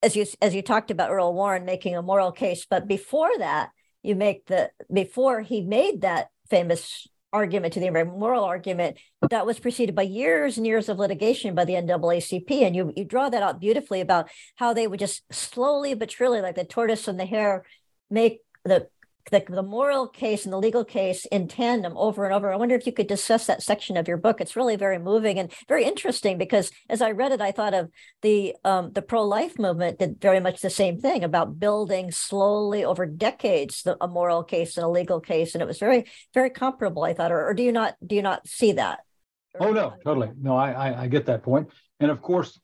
[SPEAKER 1] as you as you talked about Earl Warren making a moral case, but before that, you make the before he made that famous argument to the American moral argument that was preceded by years and years of litigation by the NAACP. And you, you draw that out beautifully about how they would just slowly but surely, like the tortoise and the hare, make the the, the moral case and the legal case in tandem over and over. I wonder if you could discuss that section of your book. It's really very moving and very interesting because as I read it, I thought of the um, the pro life movement did very much the same thing about building slowly over decades the, a moral case and a legal case, and it was very very comparable. I thought, or, or do you not do you not see that?
[SPEAKER 2] Or oh no, totally. No, I, I, I get that point, and of course.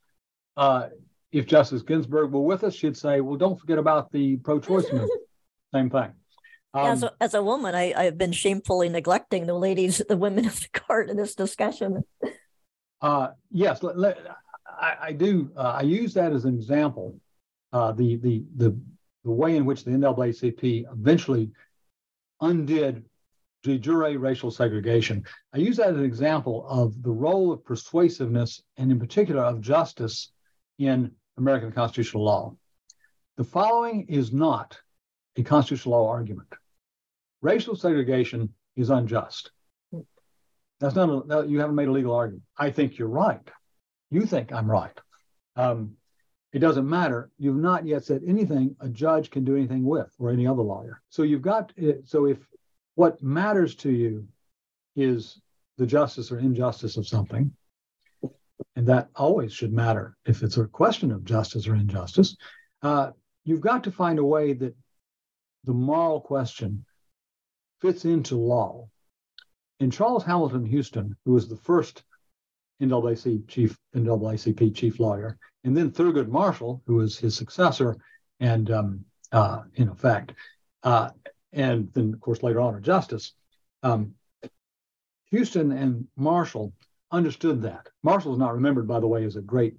[SPEAKER 2] Uh, if Justice Ginsburg were with us, she'd say, "Well, don't forget about the pro-choice movement." Same thing.
[SPEAKER 1] Um, as, a, as a woman, I, I've been shamefully neglecting the ladies, the women of the court in this discussion.
[SPEAKER 2] Uh, yes, let, let, I, I, do. Uh, I use that as an example. Uh, the, the the the way in which the NAACP eventually undid de jure racial segregation. I use that as an example of the role of persuasiveness and, in particular, of justice in American constitutional law. The following is not a constitutional law argument racial segregation is unjust. That's not a, you haven't made a legal argument. I think you're right. You think I'm right. Um, it doesn't matter. You've not yet said anything a judge can do anything with, or any other lawyer. So you've got. So if what matters to you is the justice or injustice of something, and that always should matter if it's a question of justice or injustice, uh, you've got to find a way that the moral question fits into law. And Charles Hamilton Houston, who was the first NAACP chief, NAACP chief lawyer, and then Thurgood Marshall, who was his successor, and um, uh, in effect, uh, and then of course later on a justice. Um, Houston and Marshall understood that. Marshall is not remembered, by the way, as a great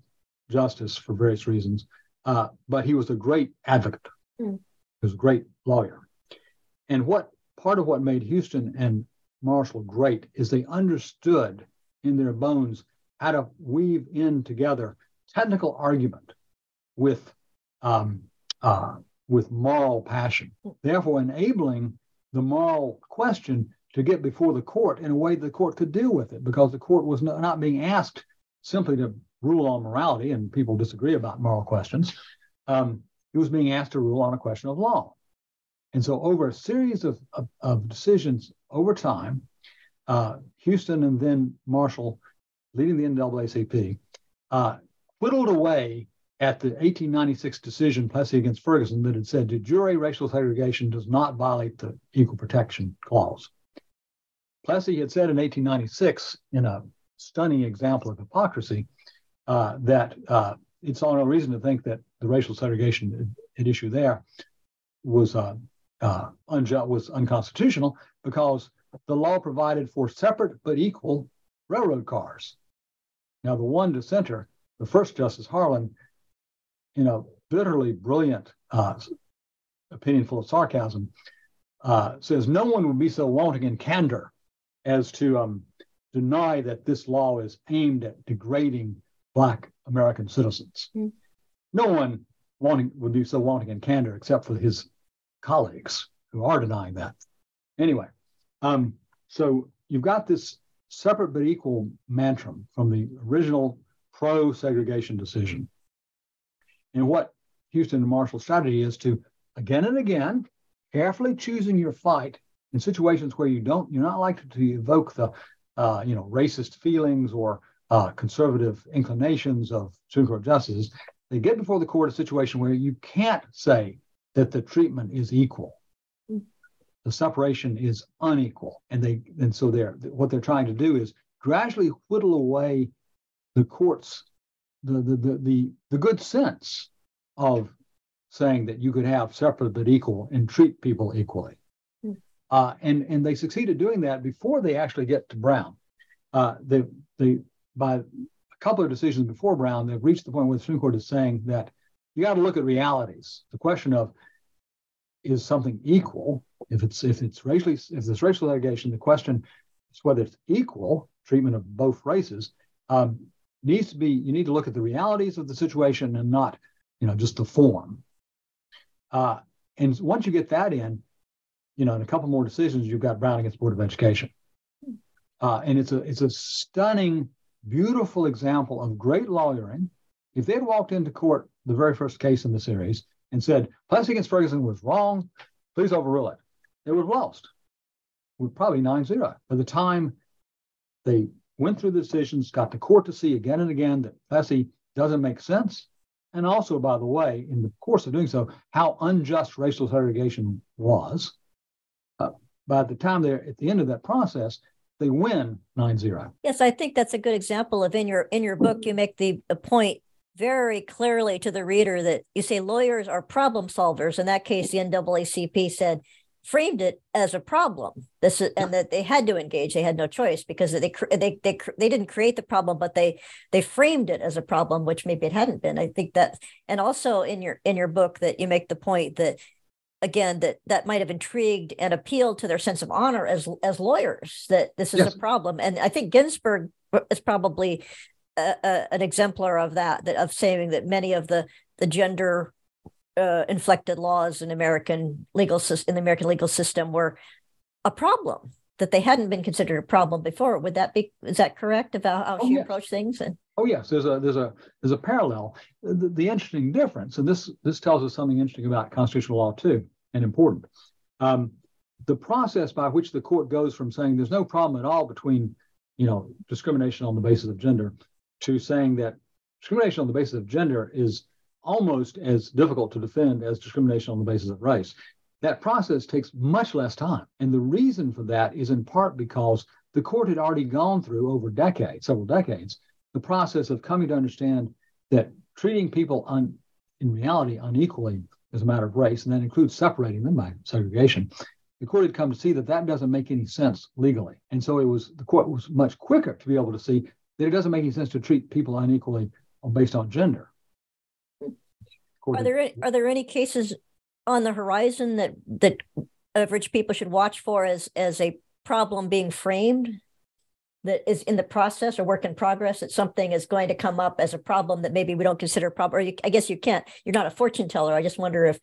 [SPEAKER 2] justice for various reasons, uh, but he was a great advocate. Mm. He was a great lawyer. And what part of what made Houston and Marshall great is they understood in their bones how to weave in together technical argument with um, uh, with moral passion, therefore enabling the moral question to get before the court in a way the court could deal with it, because the court was not being asked simply to rule on morality, and people disagree about moral questions. Um, it was being asked to rule on a question of law. And so, over a series of, of, of decisions over time, uh, Houston and then Marshall, leading the NAACP, uh, whittled away at the 1896 decision, Plessy against Ferguson, that had said de jure racial segregation does not violate the Equal Protection Clause. Plessy had said in 1896, in a stunning example of hypocrisy, uh, that uh, it's all no reason to think that the racial segregation at issue there was uh, uh, unjust was unconstitutional because the law provided for separate but equal railroad cars. Now, the one dissenter, the first Justice Harlan, in a bitterly brilliant uh, opinion full of sarcasm, uh, says no one would be so wanting in candor as to um, deny that this law is aimed at degrading Black American citizens. Mm. No one wanting would be so wanting in candor except for his colleagues who are denying that. Anyway, um, so you've got this separate but equal mantra from the original pro segregation decision. And what Houston and Marshall's strategy is to again and again carefully choosing your fight in situations where you don't you're not likely to evoke the uh, you know racist feelings or uh, conservative inclinations of Supreme Court justices. They get before the court a situation where you can't say that the treatment is equal. The separation is unequal. And they and so they're what they're trying to do is gradually whittle away the courts, the the the the, the good sense of saying that you could have separate but equal and treat people equally. Uh, and and they succeeded doing that before they actually get to Brown. Uh, they they by a couple of decisions before Brown, they've reached the point where the Supreme Court is saying that you got to look at realities. The question of is something equal, if it's if it's racially if there's racial segregation, the question is whether it's equal treatment of both races. Um, needs to be you need to look at the realities of the situation and not you know just the form. Uh, and once you get that in, you know, in a couple more decisions, you've got Brown against Board of Education. Uh, and it's a it's a stunning, beautiful example of great lawyering. If they had walked into court the very first case in the series and said Plessy against Ferguson was wrong, please overrule it, they would lost. lost. With probably 9-0. By the time they went through the decisions, got the court to see again and again that Plessy doesn't make sense. And also, by the way, in the course of doing so, how unjust racial segregation was. Uh, by the time they're at the end of that process, they win 9-0.
[SPEAKER 1] Yes, I think that's a good example of in your in your book you make the, the point very clearly to the reader that you say lawyers are problem solvers. In that case, the NAACP said framed it as a problem. This is, and that they had to engage. They had no choice because they they they they didn't create the problem, but they they framed it as a problem, which maybe it hadn't been. I think that, and also in your in your book that you make the point that again that that might have intrigued and appealed to their sense of honor as as lawyers that this is yes. a problem and i think ginsburg is probably a, a, an exemplar of that that of saying that many of the the gender uh, inflected laws in american legal in the american legal system were a problem that they hadn't been considered a problem before would that be is that correct about how oh, she yes. approached things and
[SPEAKER 2] Oh yes, there's a there's a there's a parallel. The, the, interesting difference, and this this tells us something interesting about constitutional law too, and important. Um, the process by which the court goes from saying there's no problem at all between, you know, discrimination on the basis of gender, to saying that discrimination on the basis of gender is almost as difficult to defend as discrimination on the basis of race. That process takes much less time, and the reason for that is in part because the court had already gone through over decades, several decades, the process of coming to understand that treating people un, in reality unequally as a matter of race, and that includes separating them by segregation. The court had come to see that that doesn't make any sense legally, and so it was the court was much quicker to be able to see that it doesn't make any sense to treat people unequally based on gender.
[SPEAKER 1] Are there are there any cases on the horizon that that average people should watch for as as a problem being framed that is in the process or work in progress that something is going to come up as a problem that maybe we don't consider a problem? Or you, i guess you can't you're not a fortune teller. I just wonder if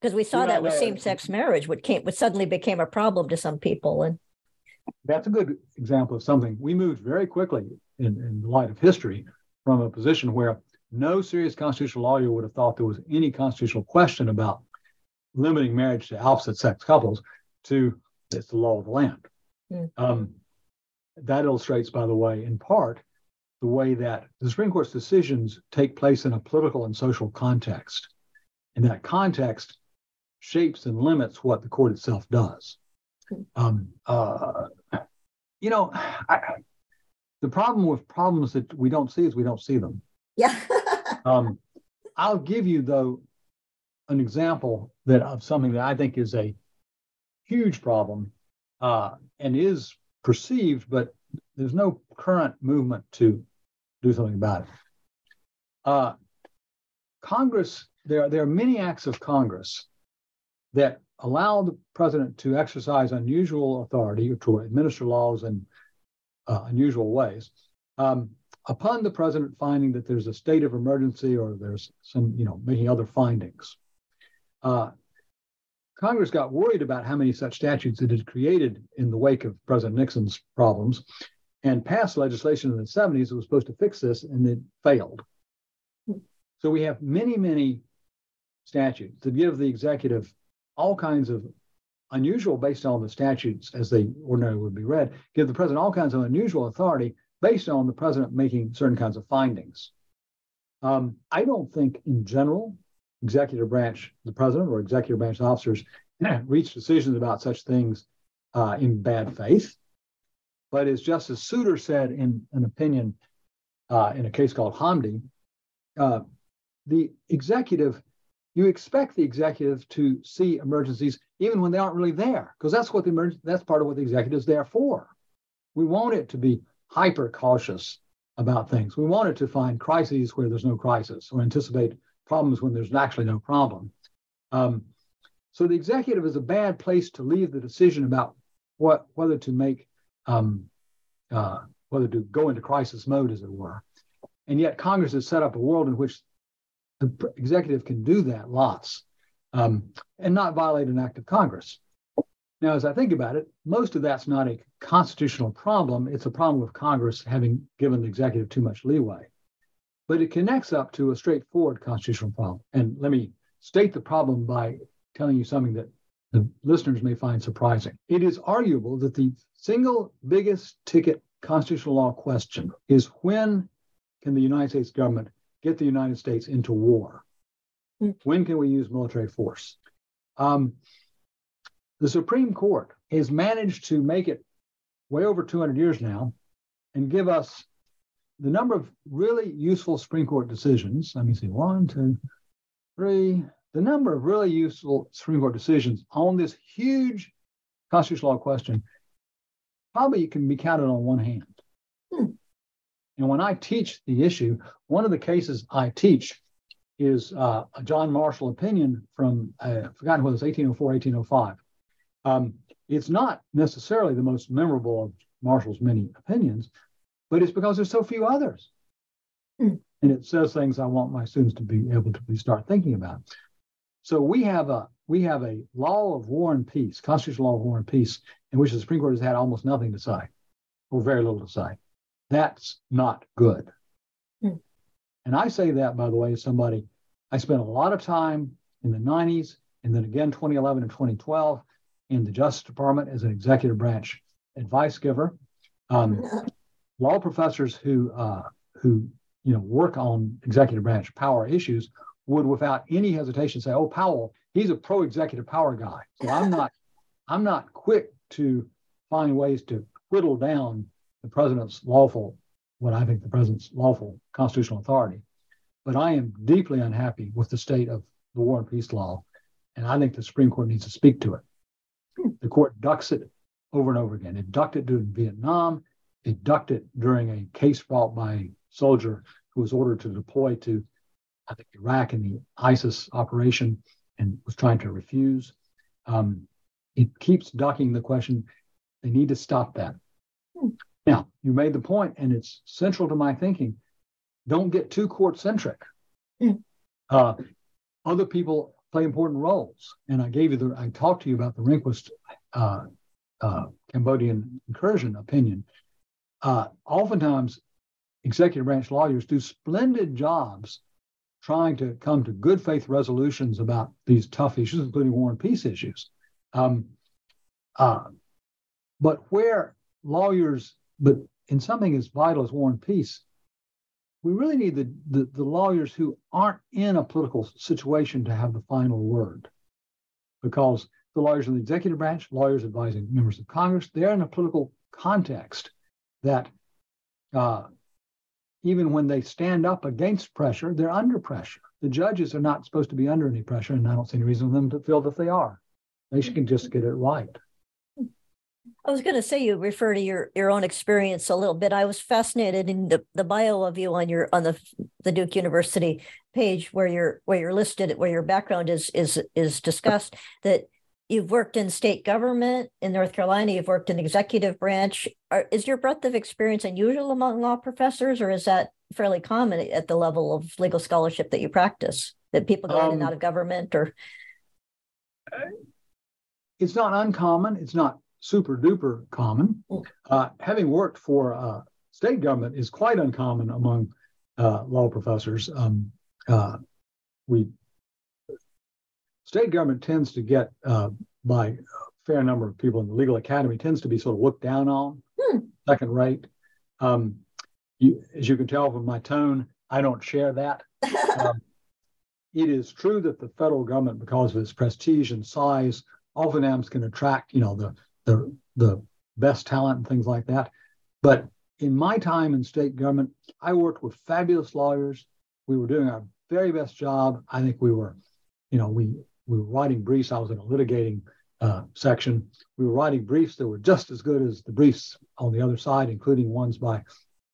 [SPEAKER 1] because we saw that with same-sex marriage what came what suddenly became a problem to some people and
[SPEAKER 2] that's a good example of something. We moved very quickly in, in light of history from a position where no serious constitutional lawyer would have thought there was any constitutional question about limiting marriage to opposite sex couples to it's the law of the land mm. um, that illustrates, by the way, in part, the way that the Supreme Court's decisions take place in a political and social context. And that context shapes and limits what the court itself does. Um, uh, you know, I, the problem with problems that we don't see is we don't see them.
[SPEAKER 1] Yeah.
[SPEAKER 2] um, I'll give you, though, an example that of something that I think is a huge problem uh, and is perceived, but there's no current movement to do something about it. Uh, Congress, there, are, there are many acts of Congress that allow the president to exercise unusual authority or to administer laws in uh, unusual ways. Um, upon the president finding that there's a state of emergency or there's some, you know, making other findings. Uh, Congress got worried about how many such statutes it had created in the wake of President Nixon's problems and passed legislation in the 70s that was supposed to fix this, and it failed. So we have many, many statutes that give the executive all kinds of unusual, based on the statutes as they ordinarily would be read, give the president all kinds of unusual authority based on the president making certain kinds of findings. Um, I don't think, in general, executive branch, the president or executive branch officers reach decisions about such things uh, in bad faith. But as Justice Souter said in an opinion uh, in a case called Hamdi, uh, the executive, you expect the executive to see emergencies even when they aren't really there, because that's what the emerg- that's part of what the executive is there for. We want it to be hyper cautious about things. We want it to find crises where there's no crisis or anticipate problems when there's actually no problem. Um, So the executive is a bad place to leave the decision about what whether to make um, uh, whether to go into crisis mode, as it were. And yet Congress has set up a world in which the executive can do that lots um, and not violate an act of Congress. Now, as I think about it, most of that's not a constitutional problem. It's a problem of Congress having given the executive too much leeway. But it connects up to a straightforward constitutional problem. And let me state the problem by telling you something that the listeners may find surprising. It is arguable that the single biggest ticket constitutional law question is when can the United States government get the United States into war? Mm. When can we use military force? Um, the Supreme Court has managed to make it way over 200 years now and give us the number of really useful Supreme Court decisions. Let me see, one, two, three. The number of really useful Supreme Court decisions on this huge constitutional law question probably can be counted on one hand. Hmm. And when I teach the issue, one of the cases I teach is uh, a John Marshall opinion from, uh, I've forgotten whether it's 1804, 1805. Um, it's not necessarily the most memorable of Marshall's many opinions, but it's because there's so few others. Mm. And it says things I want my students to be able to start thinking about. So we have a we have a law of war and peace, constitutional law of war and peace, in which the Supreme Court has had almost nothing to say, or very little to say. That's not good. Mm. And I say that, by the way, as somebody, I spent a lot of time in the 90s and then again 2011 and 2012 in the Justice Department as an executive branch advice giver. Um, law professors who uh, who you know work on executive branch power issues would, without any hesitation, say, "Oh, Powell, he's a pro-executive power guy." So I'm not I'm not quick to find ways to whittle down the president's lawful, what I think the president's lawful constitutional authority. But I am deeply unhappy with the state of the war and peace law, and I think the Supreme Court needs to speak to it. The court ducks it over and over again. It ducked it during Vietnam. It ducked it during a case brought by a soldier who was ordered to deploy to, I think, Iraq in the ISIS operation and was trying to refuse. Um, it keeps ducking the question. They need to stop that. Now, you made the point, and it's central to my thinking. Don't get too court centric. Hmm. Uh, other people play important roles. And I gave you the, I talked to you about the Rehnquist uh, uh, Cambodian incursion opinion. Uh, oftentimes, executive branch lawyers do splendid jobs trying to come to good faith resolutions about these tough issues, including war and peace issues. Um, uh, but where lawyers, but in something as vital as war and peace, we really need the, the, the, lawyers who aren't in a political situation to have the final word. Because the lawyers in the executive branch, lawyers advising members of Congress, they're in a political context that uh, even when they stand up against pressure, they're under pressure. The judges are not supposed to be under any pressure, and I don't see any reason for them to feel that they are. They should just get it right.
[SPEAKER 1] I was going to say you refer to your your own experience a little bit. I was fascinated in the, the bio of you on your on the the Duke University page where you're where you're listed where your background is is is discussed that you've worked in state government in North Carolina, you've worked in executive branch. Are, is your breadth of experience unusual among law professors, or is that fairly common at the level of legal scholarship that you practice? That people go um, in and um, out of government, or
[SPEAKER 2] it's not uncommon. It's not super duper common. Hmm. Uh, having worked for uh, state government is quite uncommon among uh, law professors. Um, uh, we state government tends to get uh, by a fair number of people in the legal academy tends to be sort of looked down on, hmm. second rate. Um, you, as you can tell from my tone, I don't share that. um, it is true that the federal government, because of its prestige and size, oftentimes can attract, you know, the the the best talent and things like that. But in my time in state government, I worked with fabulous lawyers. We were doing our very best job. I think we were, you know, we we were writing briefs. I was in a litigating uh, section. We were writing briefs that were just as good as the briefs on the other side, including ones by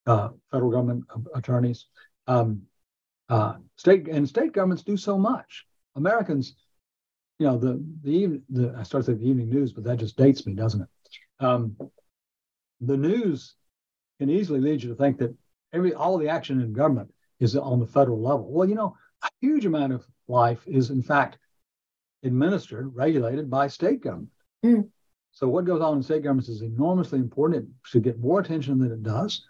[SPEAKER 2] uh, federal government attorneys. Um, uh, state and state governments do so much. Americans you know, the the, the I started with the evening news, but that just dates me, doesn't it? Um, the news can easily lead you to think that every all the action in government is on the federal level. Well, you know, a huge amount of life is in fact administered, regulated by state government. Mm. So what goes on in state governments is enormously important. It should get more attention than it does.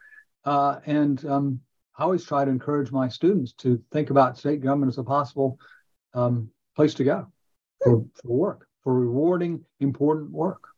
[SPEAKER 2] Uh, and um, I always try to encourage my students to think about state government as a possible um, place to go for, for work, for rewarding important work.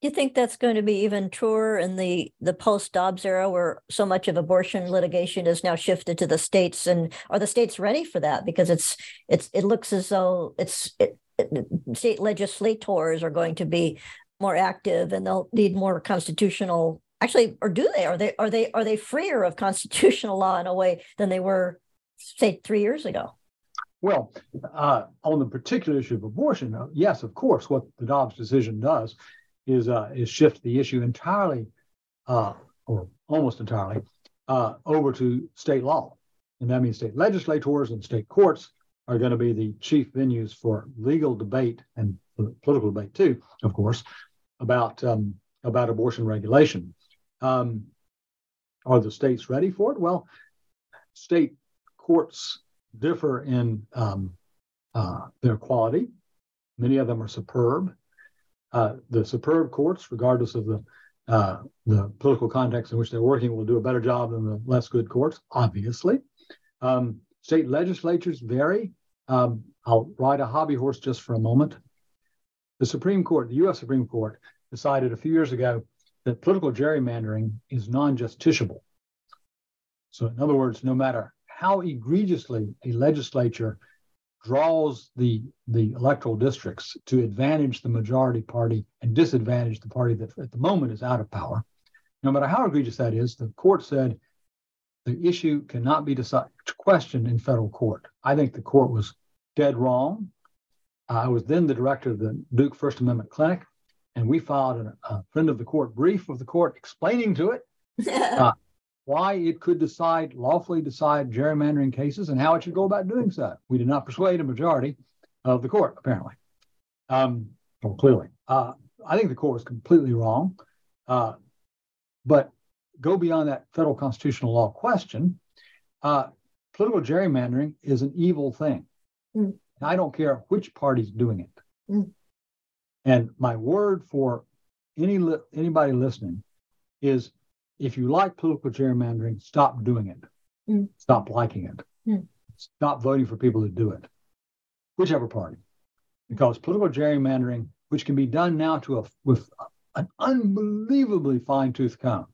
[SPEAKER 1] Do you think that's going to be even truer in the, the post Dobbs era where so much of abortion litigation is now shifted to the states? And are the states ready for that? Because it's it's it looks as though it's it, it, state legislators are going to be more active and they'll need more constitutional actually or do they are they are they are they freer of constitutional law in a way than they were say three years ago
[SPEAKER 2] well uh, on the particular issue of abortion uh, yes of course what the dobbs decision does is uh, is shift the issue entirely uh, or almost entirely uh, over to state law and that means state legislators and state courts are going to be the chief venues for legal debate and political debate too of course about um, about abortion regulation. Um, are the states ready for it? Well, state courts differ in um, uh, their quality. Many of them are superb. Uh, the superb courts, regardless of the uh, the political context in which they're working, will do a better job than the less good courts. Obviously, um, state legislatures vary. Um, I'll ride a hobby horse just for a moment. The Supreme Court, the U.S. Supreme Court, decided a few years ago that political gerrymandering is non justiciable. So, in other words, no matter how egregiously a legislature draws the, the electoral districts to advantage the majority party and disadvantage the party that at the moment is out of power, no matter how egregious that is, the court said the issue cannot be decided, questioned in federal court. I think the court was dead wrong. I was then the director of the Duke First Amendment Clinic, and we filed a, a friend of the court brief of the court explaining to it uh, why it could decide lawfully decide gerrymandering cases and how it should go about doing so. We did not persuade a majority of the court, apparently. Um, well, clearly, uh, I think the court was completely wrong. Uh, but go beyond that federal constitutional law question. Uh, political gerrymandering is an evil thing. Mm. I don't care which party's doing it. Mm. And my word for any li- anybody listening is if you like political gerrymandering, stop doing it. Mm. Stop liking it. Mm. Stop voting for people who do it, whichever party. Because political gerrymandering, which can be done now to a, with an unbelievably fine tooth comb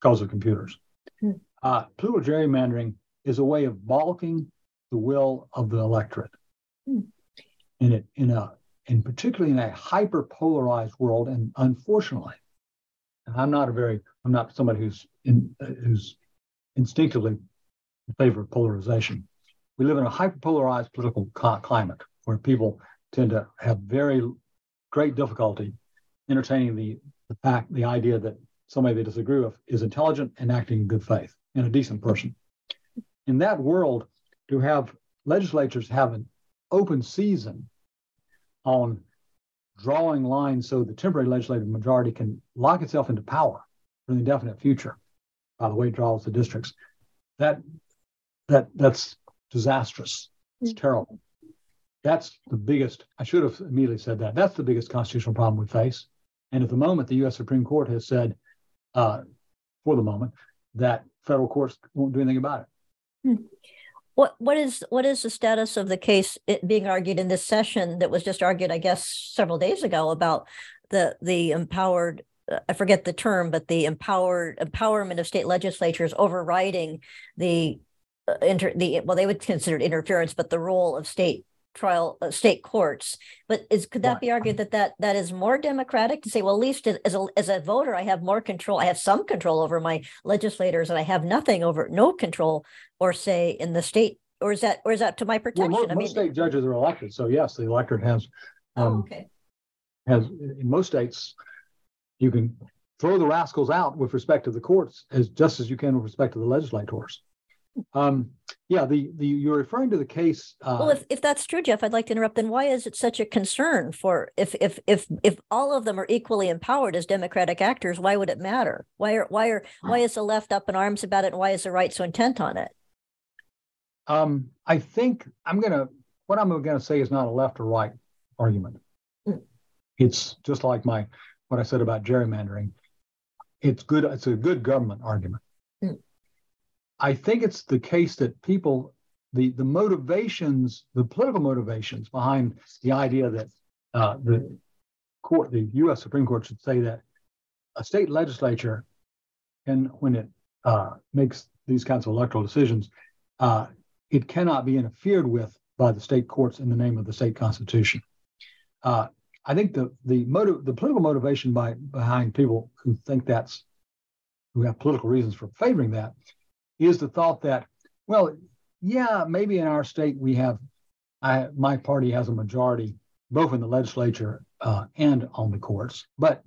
[SPEAKER 2] because of computers, mm. uh, political gerrymandering is a way of balking the will of the electorate. Mm. In, it, in a and particularly in a hyper polarized world. And unfortunately, I'm not a very, I'm not somebody who's in, who's instinctively in favor of polarization. We live in a hyper polarized political climate where people tend to have very great difficulty entertaining the, the fact, the idea that somebody they disagree with is intelligent and acting in good faith and a decent person. In that world, to have legislatures have an open season on drawing lines so the temporary legislative majority can lock itself into power for the indefinite future by the way it draws the districts. That that that's disastrous. It's mm-hmm. terrible. That's the biggest i should have immediately said that. That's the biggest constitutional problem we face. And at the moment the us supreme court has said uh, for the moment that federal courts won't do anything about it.
[SPEAKER 1] Mm-hmm. What what is what is the status of the case being argued in this session that was just argued, I guess, several days ago about the the empowered uh, I forget the term, but the empowered empowerment of state legislatures overriding the uh, inter the well they would consider it interference, but the role of state trial uh, state courts. But is could that be argued that that that is more democratic to say well at least as a as a voter i have more control i have some control over my legislators and i have nothing over no control or say in the state or is that or is that to my protection? Well,
[SPEAKER 2] most, I mean, most state judges are elected so yes the electorate has oh, um, oh, okay. has in most states you can throw the rascals out with respect to the courts as just as you can with respect to the legislators. Um, yeah, the, the you're referring to the case.
[SPEAKER 1] Uh, well, if, if that's true, Jeff, I'd like to interrupt. Then why is it such a concern for if if if if all of them are equally empowered as democratic actors? Why would it matter? Why are why are why is the left up in arms about it? And why is the right so intent on it?
[SPEAKER 2] Um, I think I'm gonna what I'm gonna say is not a left or right argument. Mm. It's just like my what I said about gerrymandering. It's good. It's a good government argument. I think it's the case that people, the the motivations, the political motivations behind the idea that uh, the court, the U.S. Supreme Court, should say that a state legislature can, when it uh, makes these kinds of electoral decisions, uh, it cannot be interfered with by the state courts in the name of the state constitution. Uh, I think the the motive, the political motivation by behind people who think that's who have political reasons for favoring that is the thought that, well, yeah, maybe in our state we have, I, my party has a majority both in the legislature uh, and on the courts, but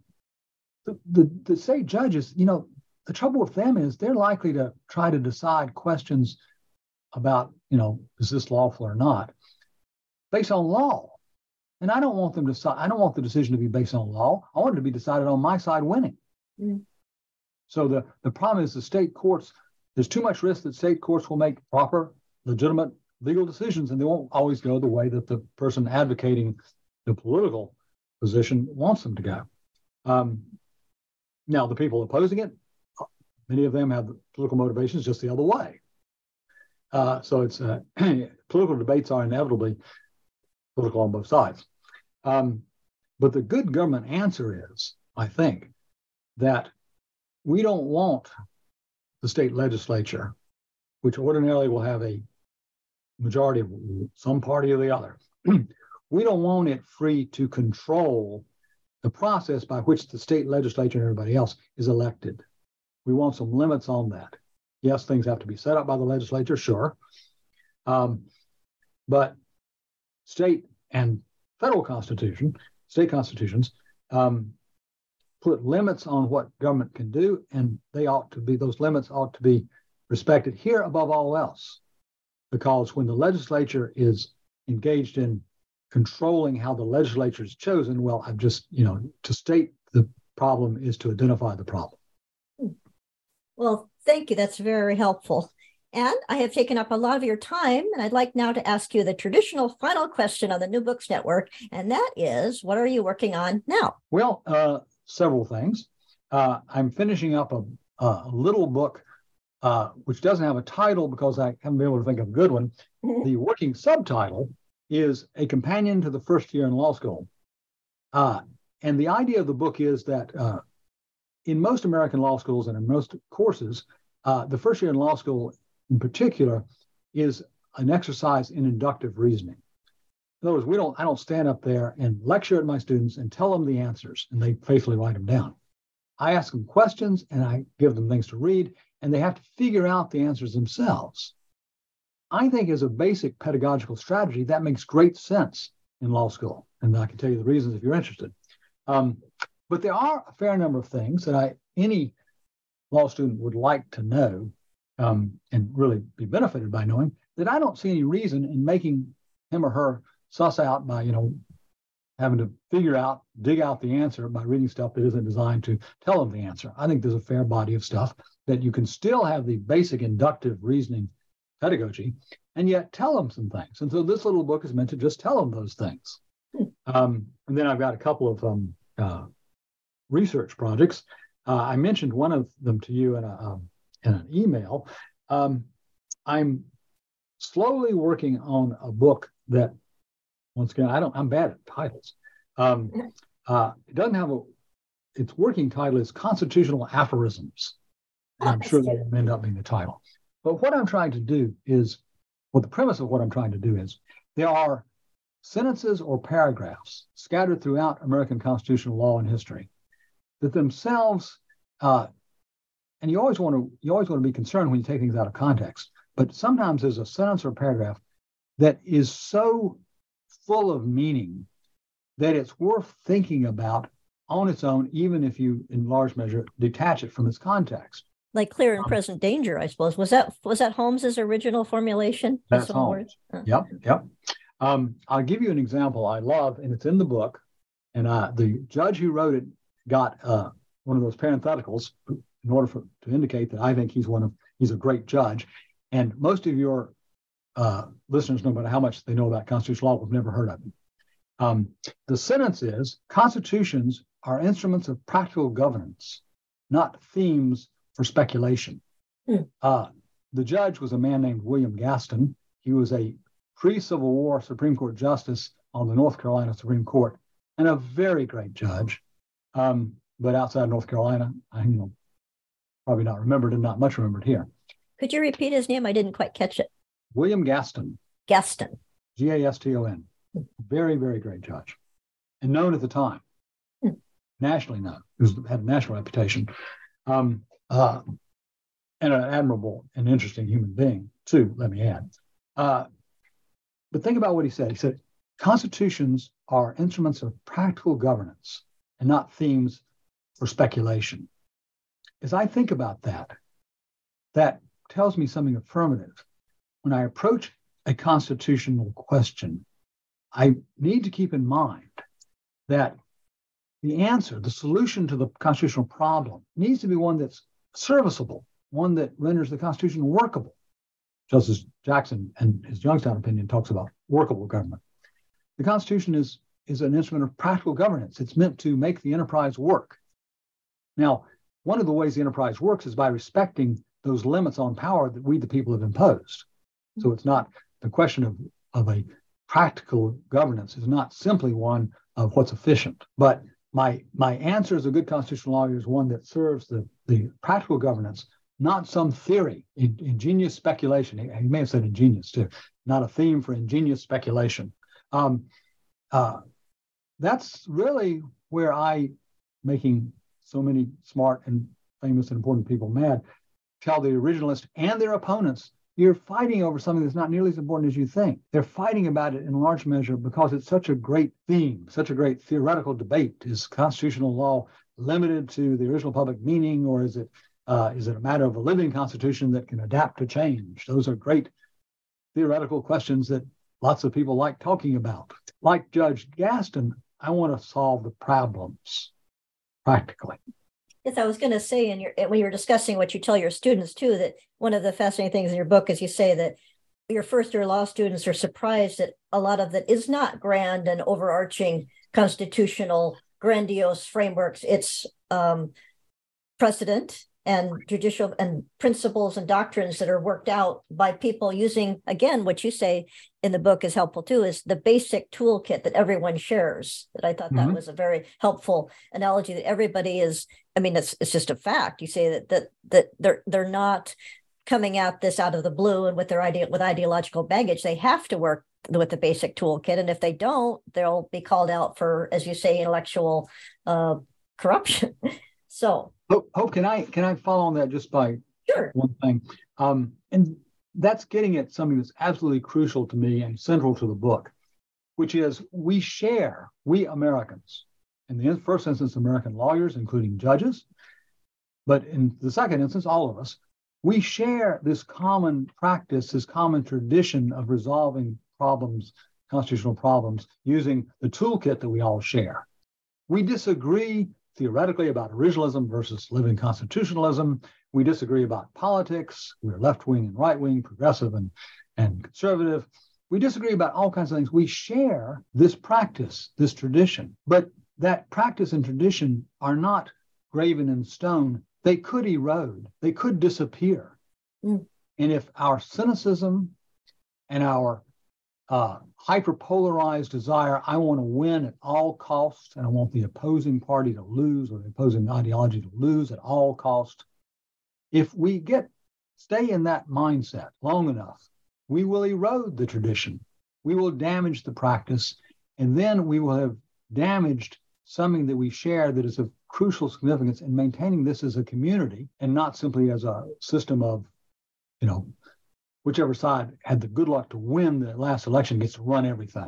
[SPEAKER 2] the, the, the state judges, you know, the trouble with them is they're likely to try to decide questions about, you know, is this lawful or not, based on law. And I don't want them to. Decide, I don't want the decision to be based on law. I want it to be decided on my side winning. Mm. So the the problem is the state courts there's too much risk that state courts will make proper, legitimate legal decisions, and they won't always go the way that the person advocating the political position wants them to go. Um, now, the people opposing it, many of them have political motivations just the other way. Uh, so it's uh, political debates are inevitably political on both sides. Um, but the good government answer is, I think, that we don't want the state legislature, which ordinarily will have a majority of some party or the other. we don't want it free to control the process by which the state legislature and everybody else is elected. We want some limits on that. Yes, things have to be set up by the legislature, sure. Um, but state and federal constitution, state constitutions, um, put limits on what government can do, and they ought to be, those limits ought to be respected here above all else. Because when the legislature is engaged in controlling how the legislature is chosen, well, I've just, you know, to state the problem is to identify the problem.
[SPEAKER 1] Well, thank you. That's very helpful. And I have taken up a lot of your time, and I'd like now to ask you the traditional final question on the New Books Network, and that is, what are you working on now?
[SPEAKER 2] Well, uh, several things. Uh, I'm finishing up a, a little book, uh, which doesn't have a title because I haven't been able to think of a good one. Mm-hmm. The working subtitle is A Companion to the First Year in Law School. Uh, and the idea of the book is that uh, in most American law schools and in most courses, uh, the first year in law school in particular is an exercise in inductive reasoning. In other words, we don't, I don't stand up there and lecture at my students and tell them the answers and they faithfully write them down. I ask them questions and I give them things to read and they have to figure out the answers themselves. I think as a basic pedagogical strategy, that makes great sense in law school. And I can tell you the reasons if you're interested. Um, but there are a fair number of things that I, any law student would like to know um, and really be benefited by knowing that I don't see any reason in making him or her suss out by, you know, having to figure out, dig out the answer by reading stuff that isn't designed to tell them the answer. I think there's a fair body of stuff that you can still have the basic inductive reasoning pedagogy and yet tell them some things. And so this little book is meant to just tell them those things. Um, and then I've got a couple of um, uh, research projects. Uh, I mentioned one of them to you in, a, um, in an email. Um, I'm slowly working on a book that once again, I don't. I'm bad at titles. Um, uh, it doesn't have a. Its working title is Constitutional Aphorisms. And I'm sure that will end up being the title. But what I'm trying to do is, well, the premise of what I'm trying to do is, there are sentences or paragraphs scattered throughout American constitutional law and history that themselves, uh, and you always want to you always want to be concerned when you take things out of context. But sometimes there's a sentence or paragraph that is so full of meaning that it's worth thinking about on its own, even if you, in large measure, detach it from its context.
[SPEAKER 1] like clear and um, present danger, I suppose. Was that was that Holmes's original formulation?
[SPEAKER 2] That's Holmes. Uh, yep, yep. Um, I'll give you an example I love, and it's in the book. And uh, the judge who wrote it got uh, one of those parentheticals in order for, to indicate that I think he's one of he's a great judge. And most of your uh, listeners, no matter how much they know about constitutional law, have never heard of it. Um, the sentence is Constitutions are instruments of practical governance, not themes for speculation. Hmm. Uh, the judge was a man named William Gaston. He was a pre Civil War Supreme Court justice on the North Carolina Supreme Court and a very great judge. Um, but outside North Carolina, I you know probably not remembered and not much remembered here.
[SPEAKER 1] Could you repeat his name? I didn't quite catch it.
[SPEAKER 2] William Gaston.
[SPEAKER 1] Gaston.
[SPEAKER 2] G A S T O N. Very, very great judge. And known at the time, hmm. nationally known, who's had a national reputation. Um, uh, and an admirable and interesting human being, too, let me add. Uh, but think about what he said. He said, Constitutions are instruments of practical governance and not themes for speculation. As I think about that, that tells me something affirmative. When I approach a constitutional question, I need to keep in mind that the answer, the solution to the constitutional problem, needs to be one that's serviceable, one that renders the Constitution workable. Justice Jackson and his Youngstown opinion talks about workable government. The Constitution is, is an instrument of practical governance. It's meant to make the enterprise work. Now, one of the ways the enterprise works is by respecting those limits on power that we, the people, have imposed. So it's not the question of, of a practical governance is not simply one of what's efficient, but my my answer as a good constitutional lawyer is one that serves the, the practical governance, not some theory, in, ingenious speculation. He, may have said ingenious too, not a theme for ingenious speculation. Um, uh, that's really where I, making so many smart and famous and important people mad, tell the originalists and their opponents you're fighting over something that's not nearly as important as you think. They're fighting about it in large measure because it's such a great theme, such a great theoretical debate. Is constitutional law limited to the original public meaning, or is it uh, is it a matter of a living constitution that can adapt to change? Those are great theoretical questions that lots of people like talking about. Like Judge Gaston, I want to solve the problems practically.
[SPEAKER 1] Yes, I was going to say, your when you were discussing what you tell your students too, that one of the fascinating things in your book is you say that your first year law students are surprised that a lot of that is not grand and overarching constitutional grandiose frameworks. It's um, precedent and judicial and principles and doctrines that are worked out by people using again what you say in the book is helpful too is the basic toolkit that everyone shares that i thought mm-hmm. that was a very helpful analogy that everybody is i mean it's, it's just a fact. You say that that that they're they're not coming at this out of the blue and with their idea with ideological baggage. They have to work with the basic toolkit and if they don't they'll be called out for as you say intellectual uh, corruption. So
[SPEAKER 2] Hope, Hope, can I can I follow on that just by
[SPEAKER 1] sure.
[SPEAKER 2] one thing? Um, and that's getting at something that's absolutely crucial to me and central to the book, which is we share, we Americans, in the first instance, American lawyers, including judges, but in the second instance, all of us, we share this common practice, this common tradition of resolving problems, constitutional problems, using the toolkit that we all share. We disagree theoretically about originalism versus living constitutionalism. We disagree about politics. We're left wing and right wing, progressive and, and conservative. We disagree about all kinds of things. We share this practice, this tradition, but that practice and tradition are not graven in stone. They could erode, they could disappear. Mm. And if our cynicism and our uh, hyperpolarized desire. I want to win at all costs, and I want the opposing party to lose or the opposing ideology to lose at all costs. If we get stay in that mindset long enough, we will erode the tradition. We will damage the practice, and then we will have damaged something that we share that is of crucial significance in maintaining this as a community and not simply as a system of, you know, whichever side had the good luck to win the last election gets to run everything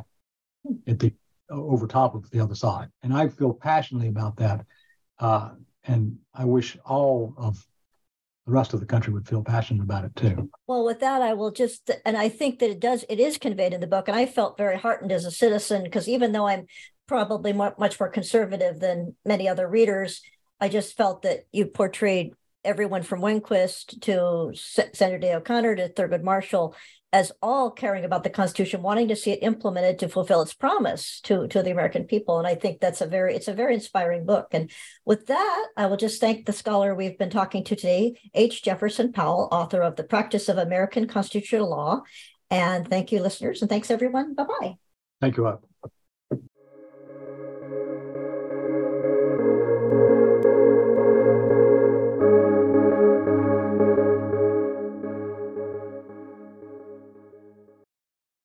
[SPEAKER 2] at the over top of the other side. And I feel passionately about that. Uh, and I wish all of the rest of the country would feel passionate about it too.
[SPEAKER 1] Well, with that, I will just, and I think that it does, it is conveyed in the book. And I felt very heartened as a citizen because even though I'm probably much more conservative than many other readers, I just felt that you portrayed everyone from Rehnquist to Sandra Day O'Connor to Thurgood Marshall as all caring about the Constitution, wanting to see it implemented to fulfill its promise to, to the American people. And I think that's a very it's a very inspiring book. And with that, I will just thank the scholar we've been talking to today, H. Jefferson Powell, author of The Practice of American Constitutional Law. And thank you, listeners, and thanks everyone. Bye bye.
[SPEAKER 2] Thank you, Hope.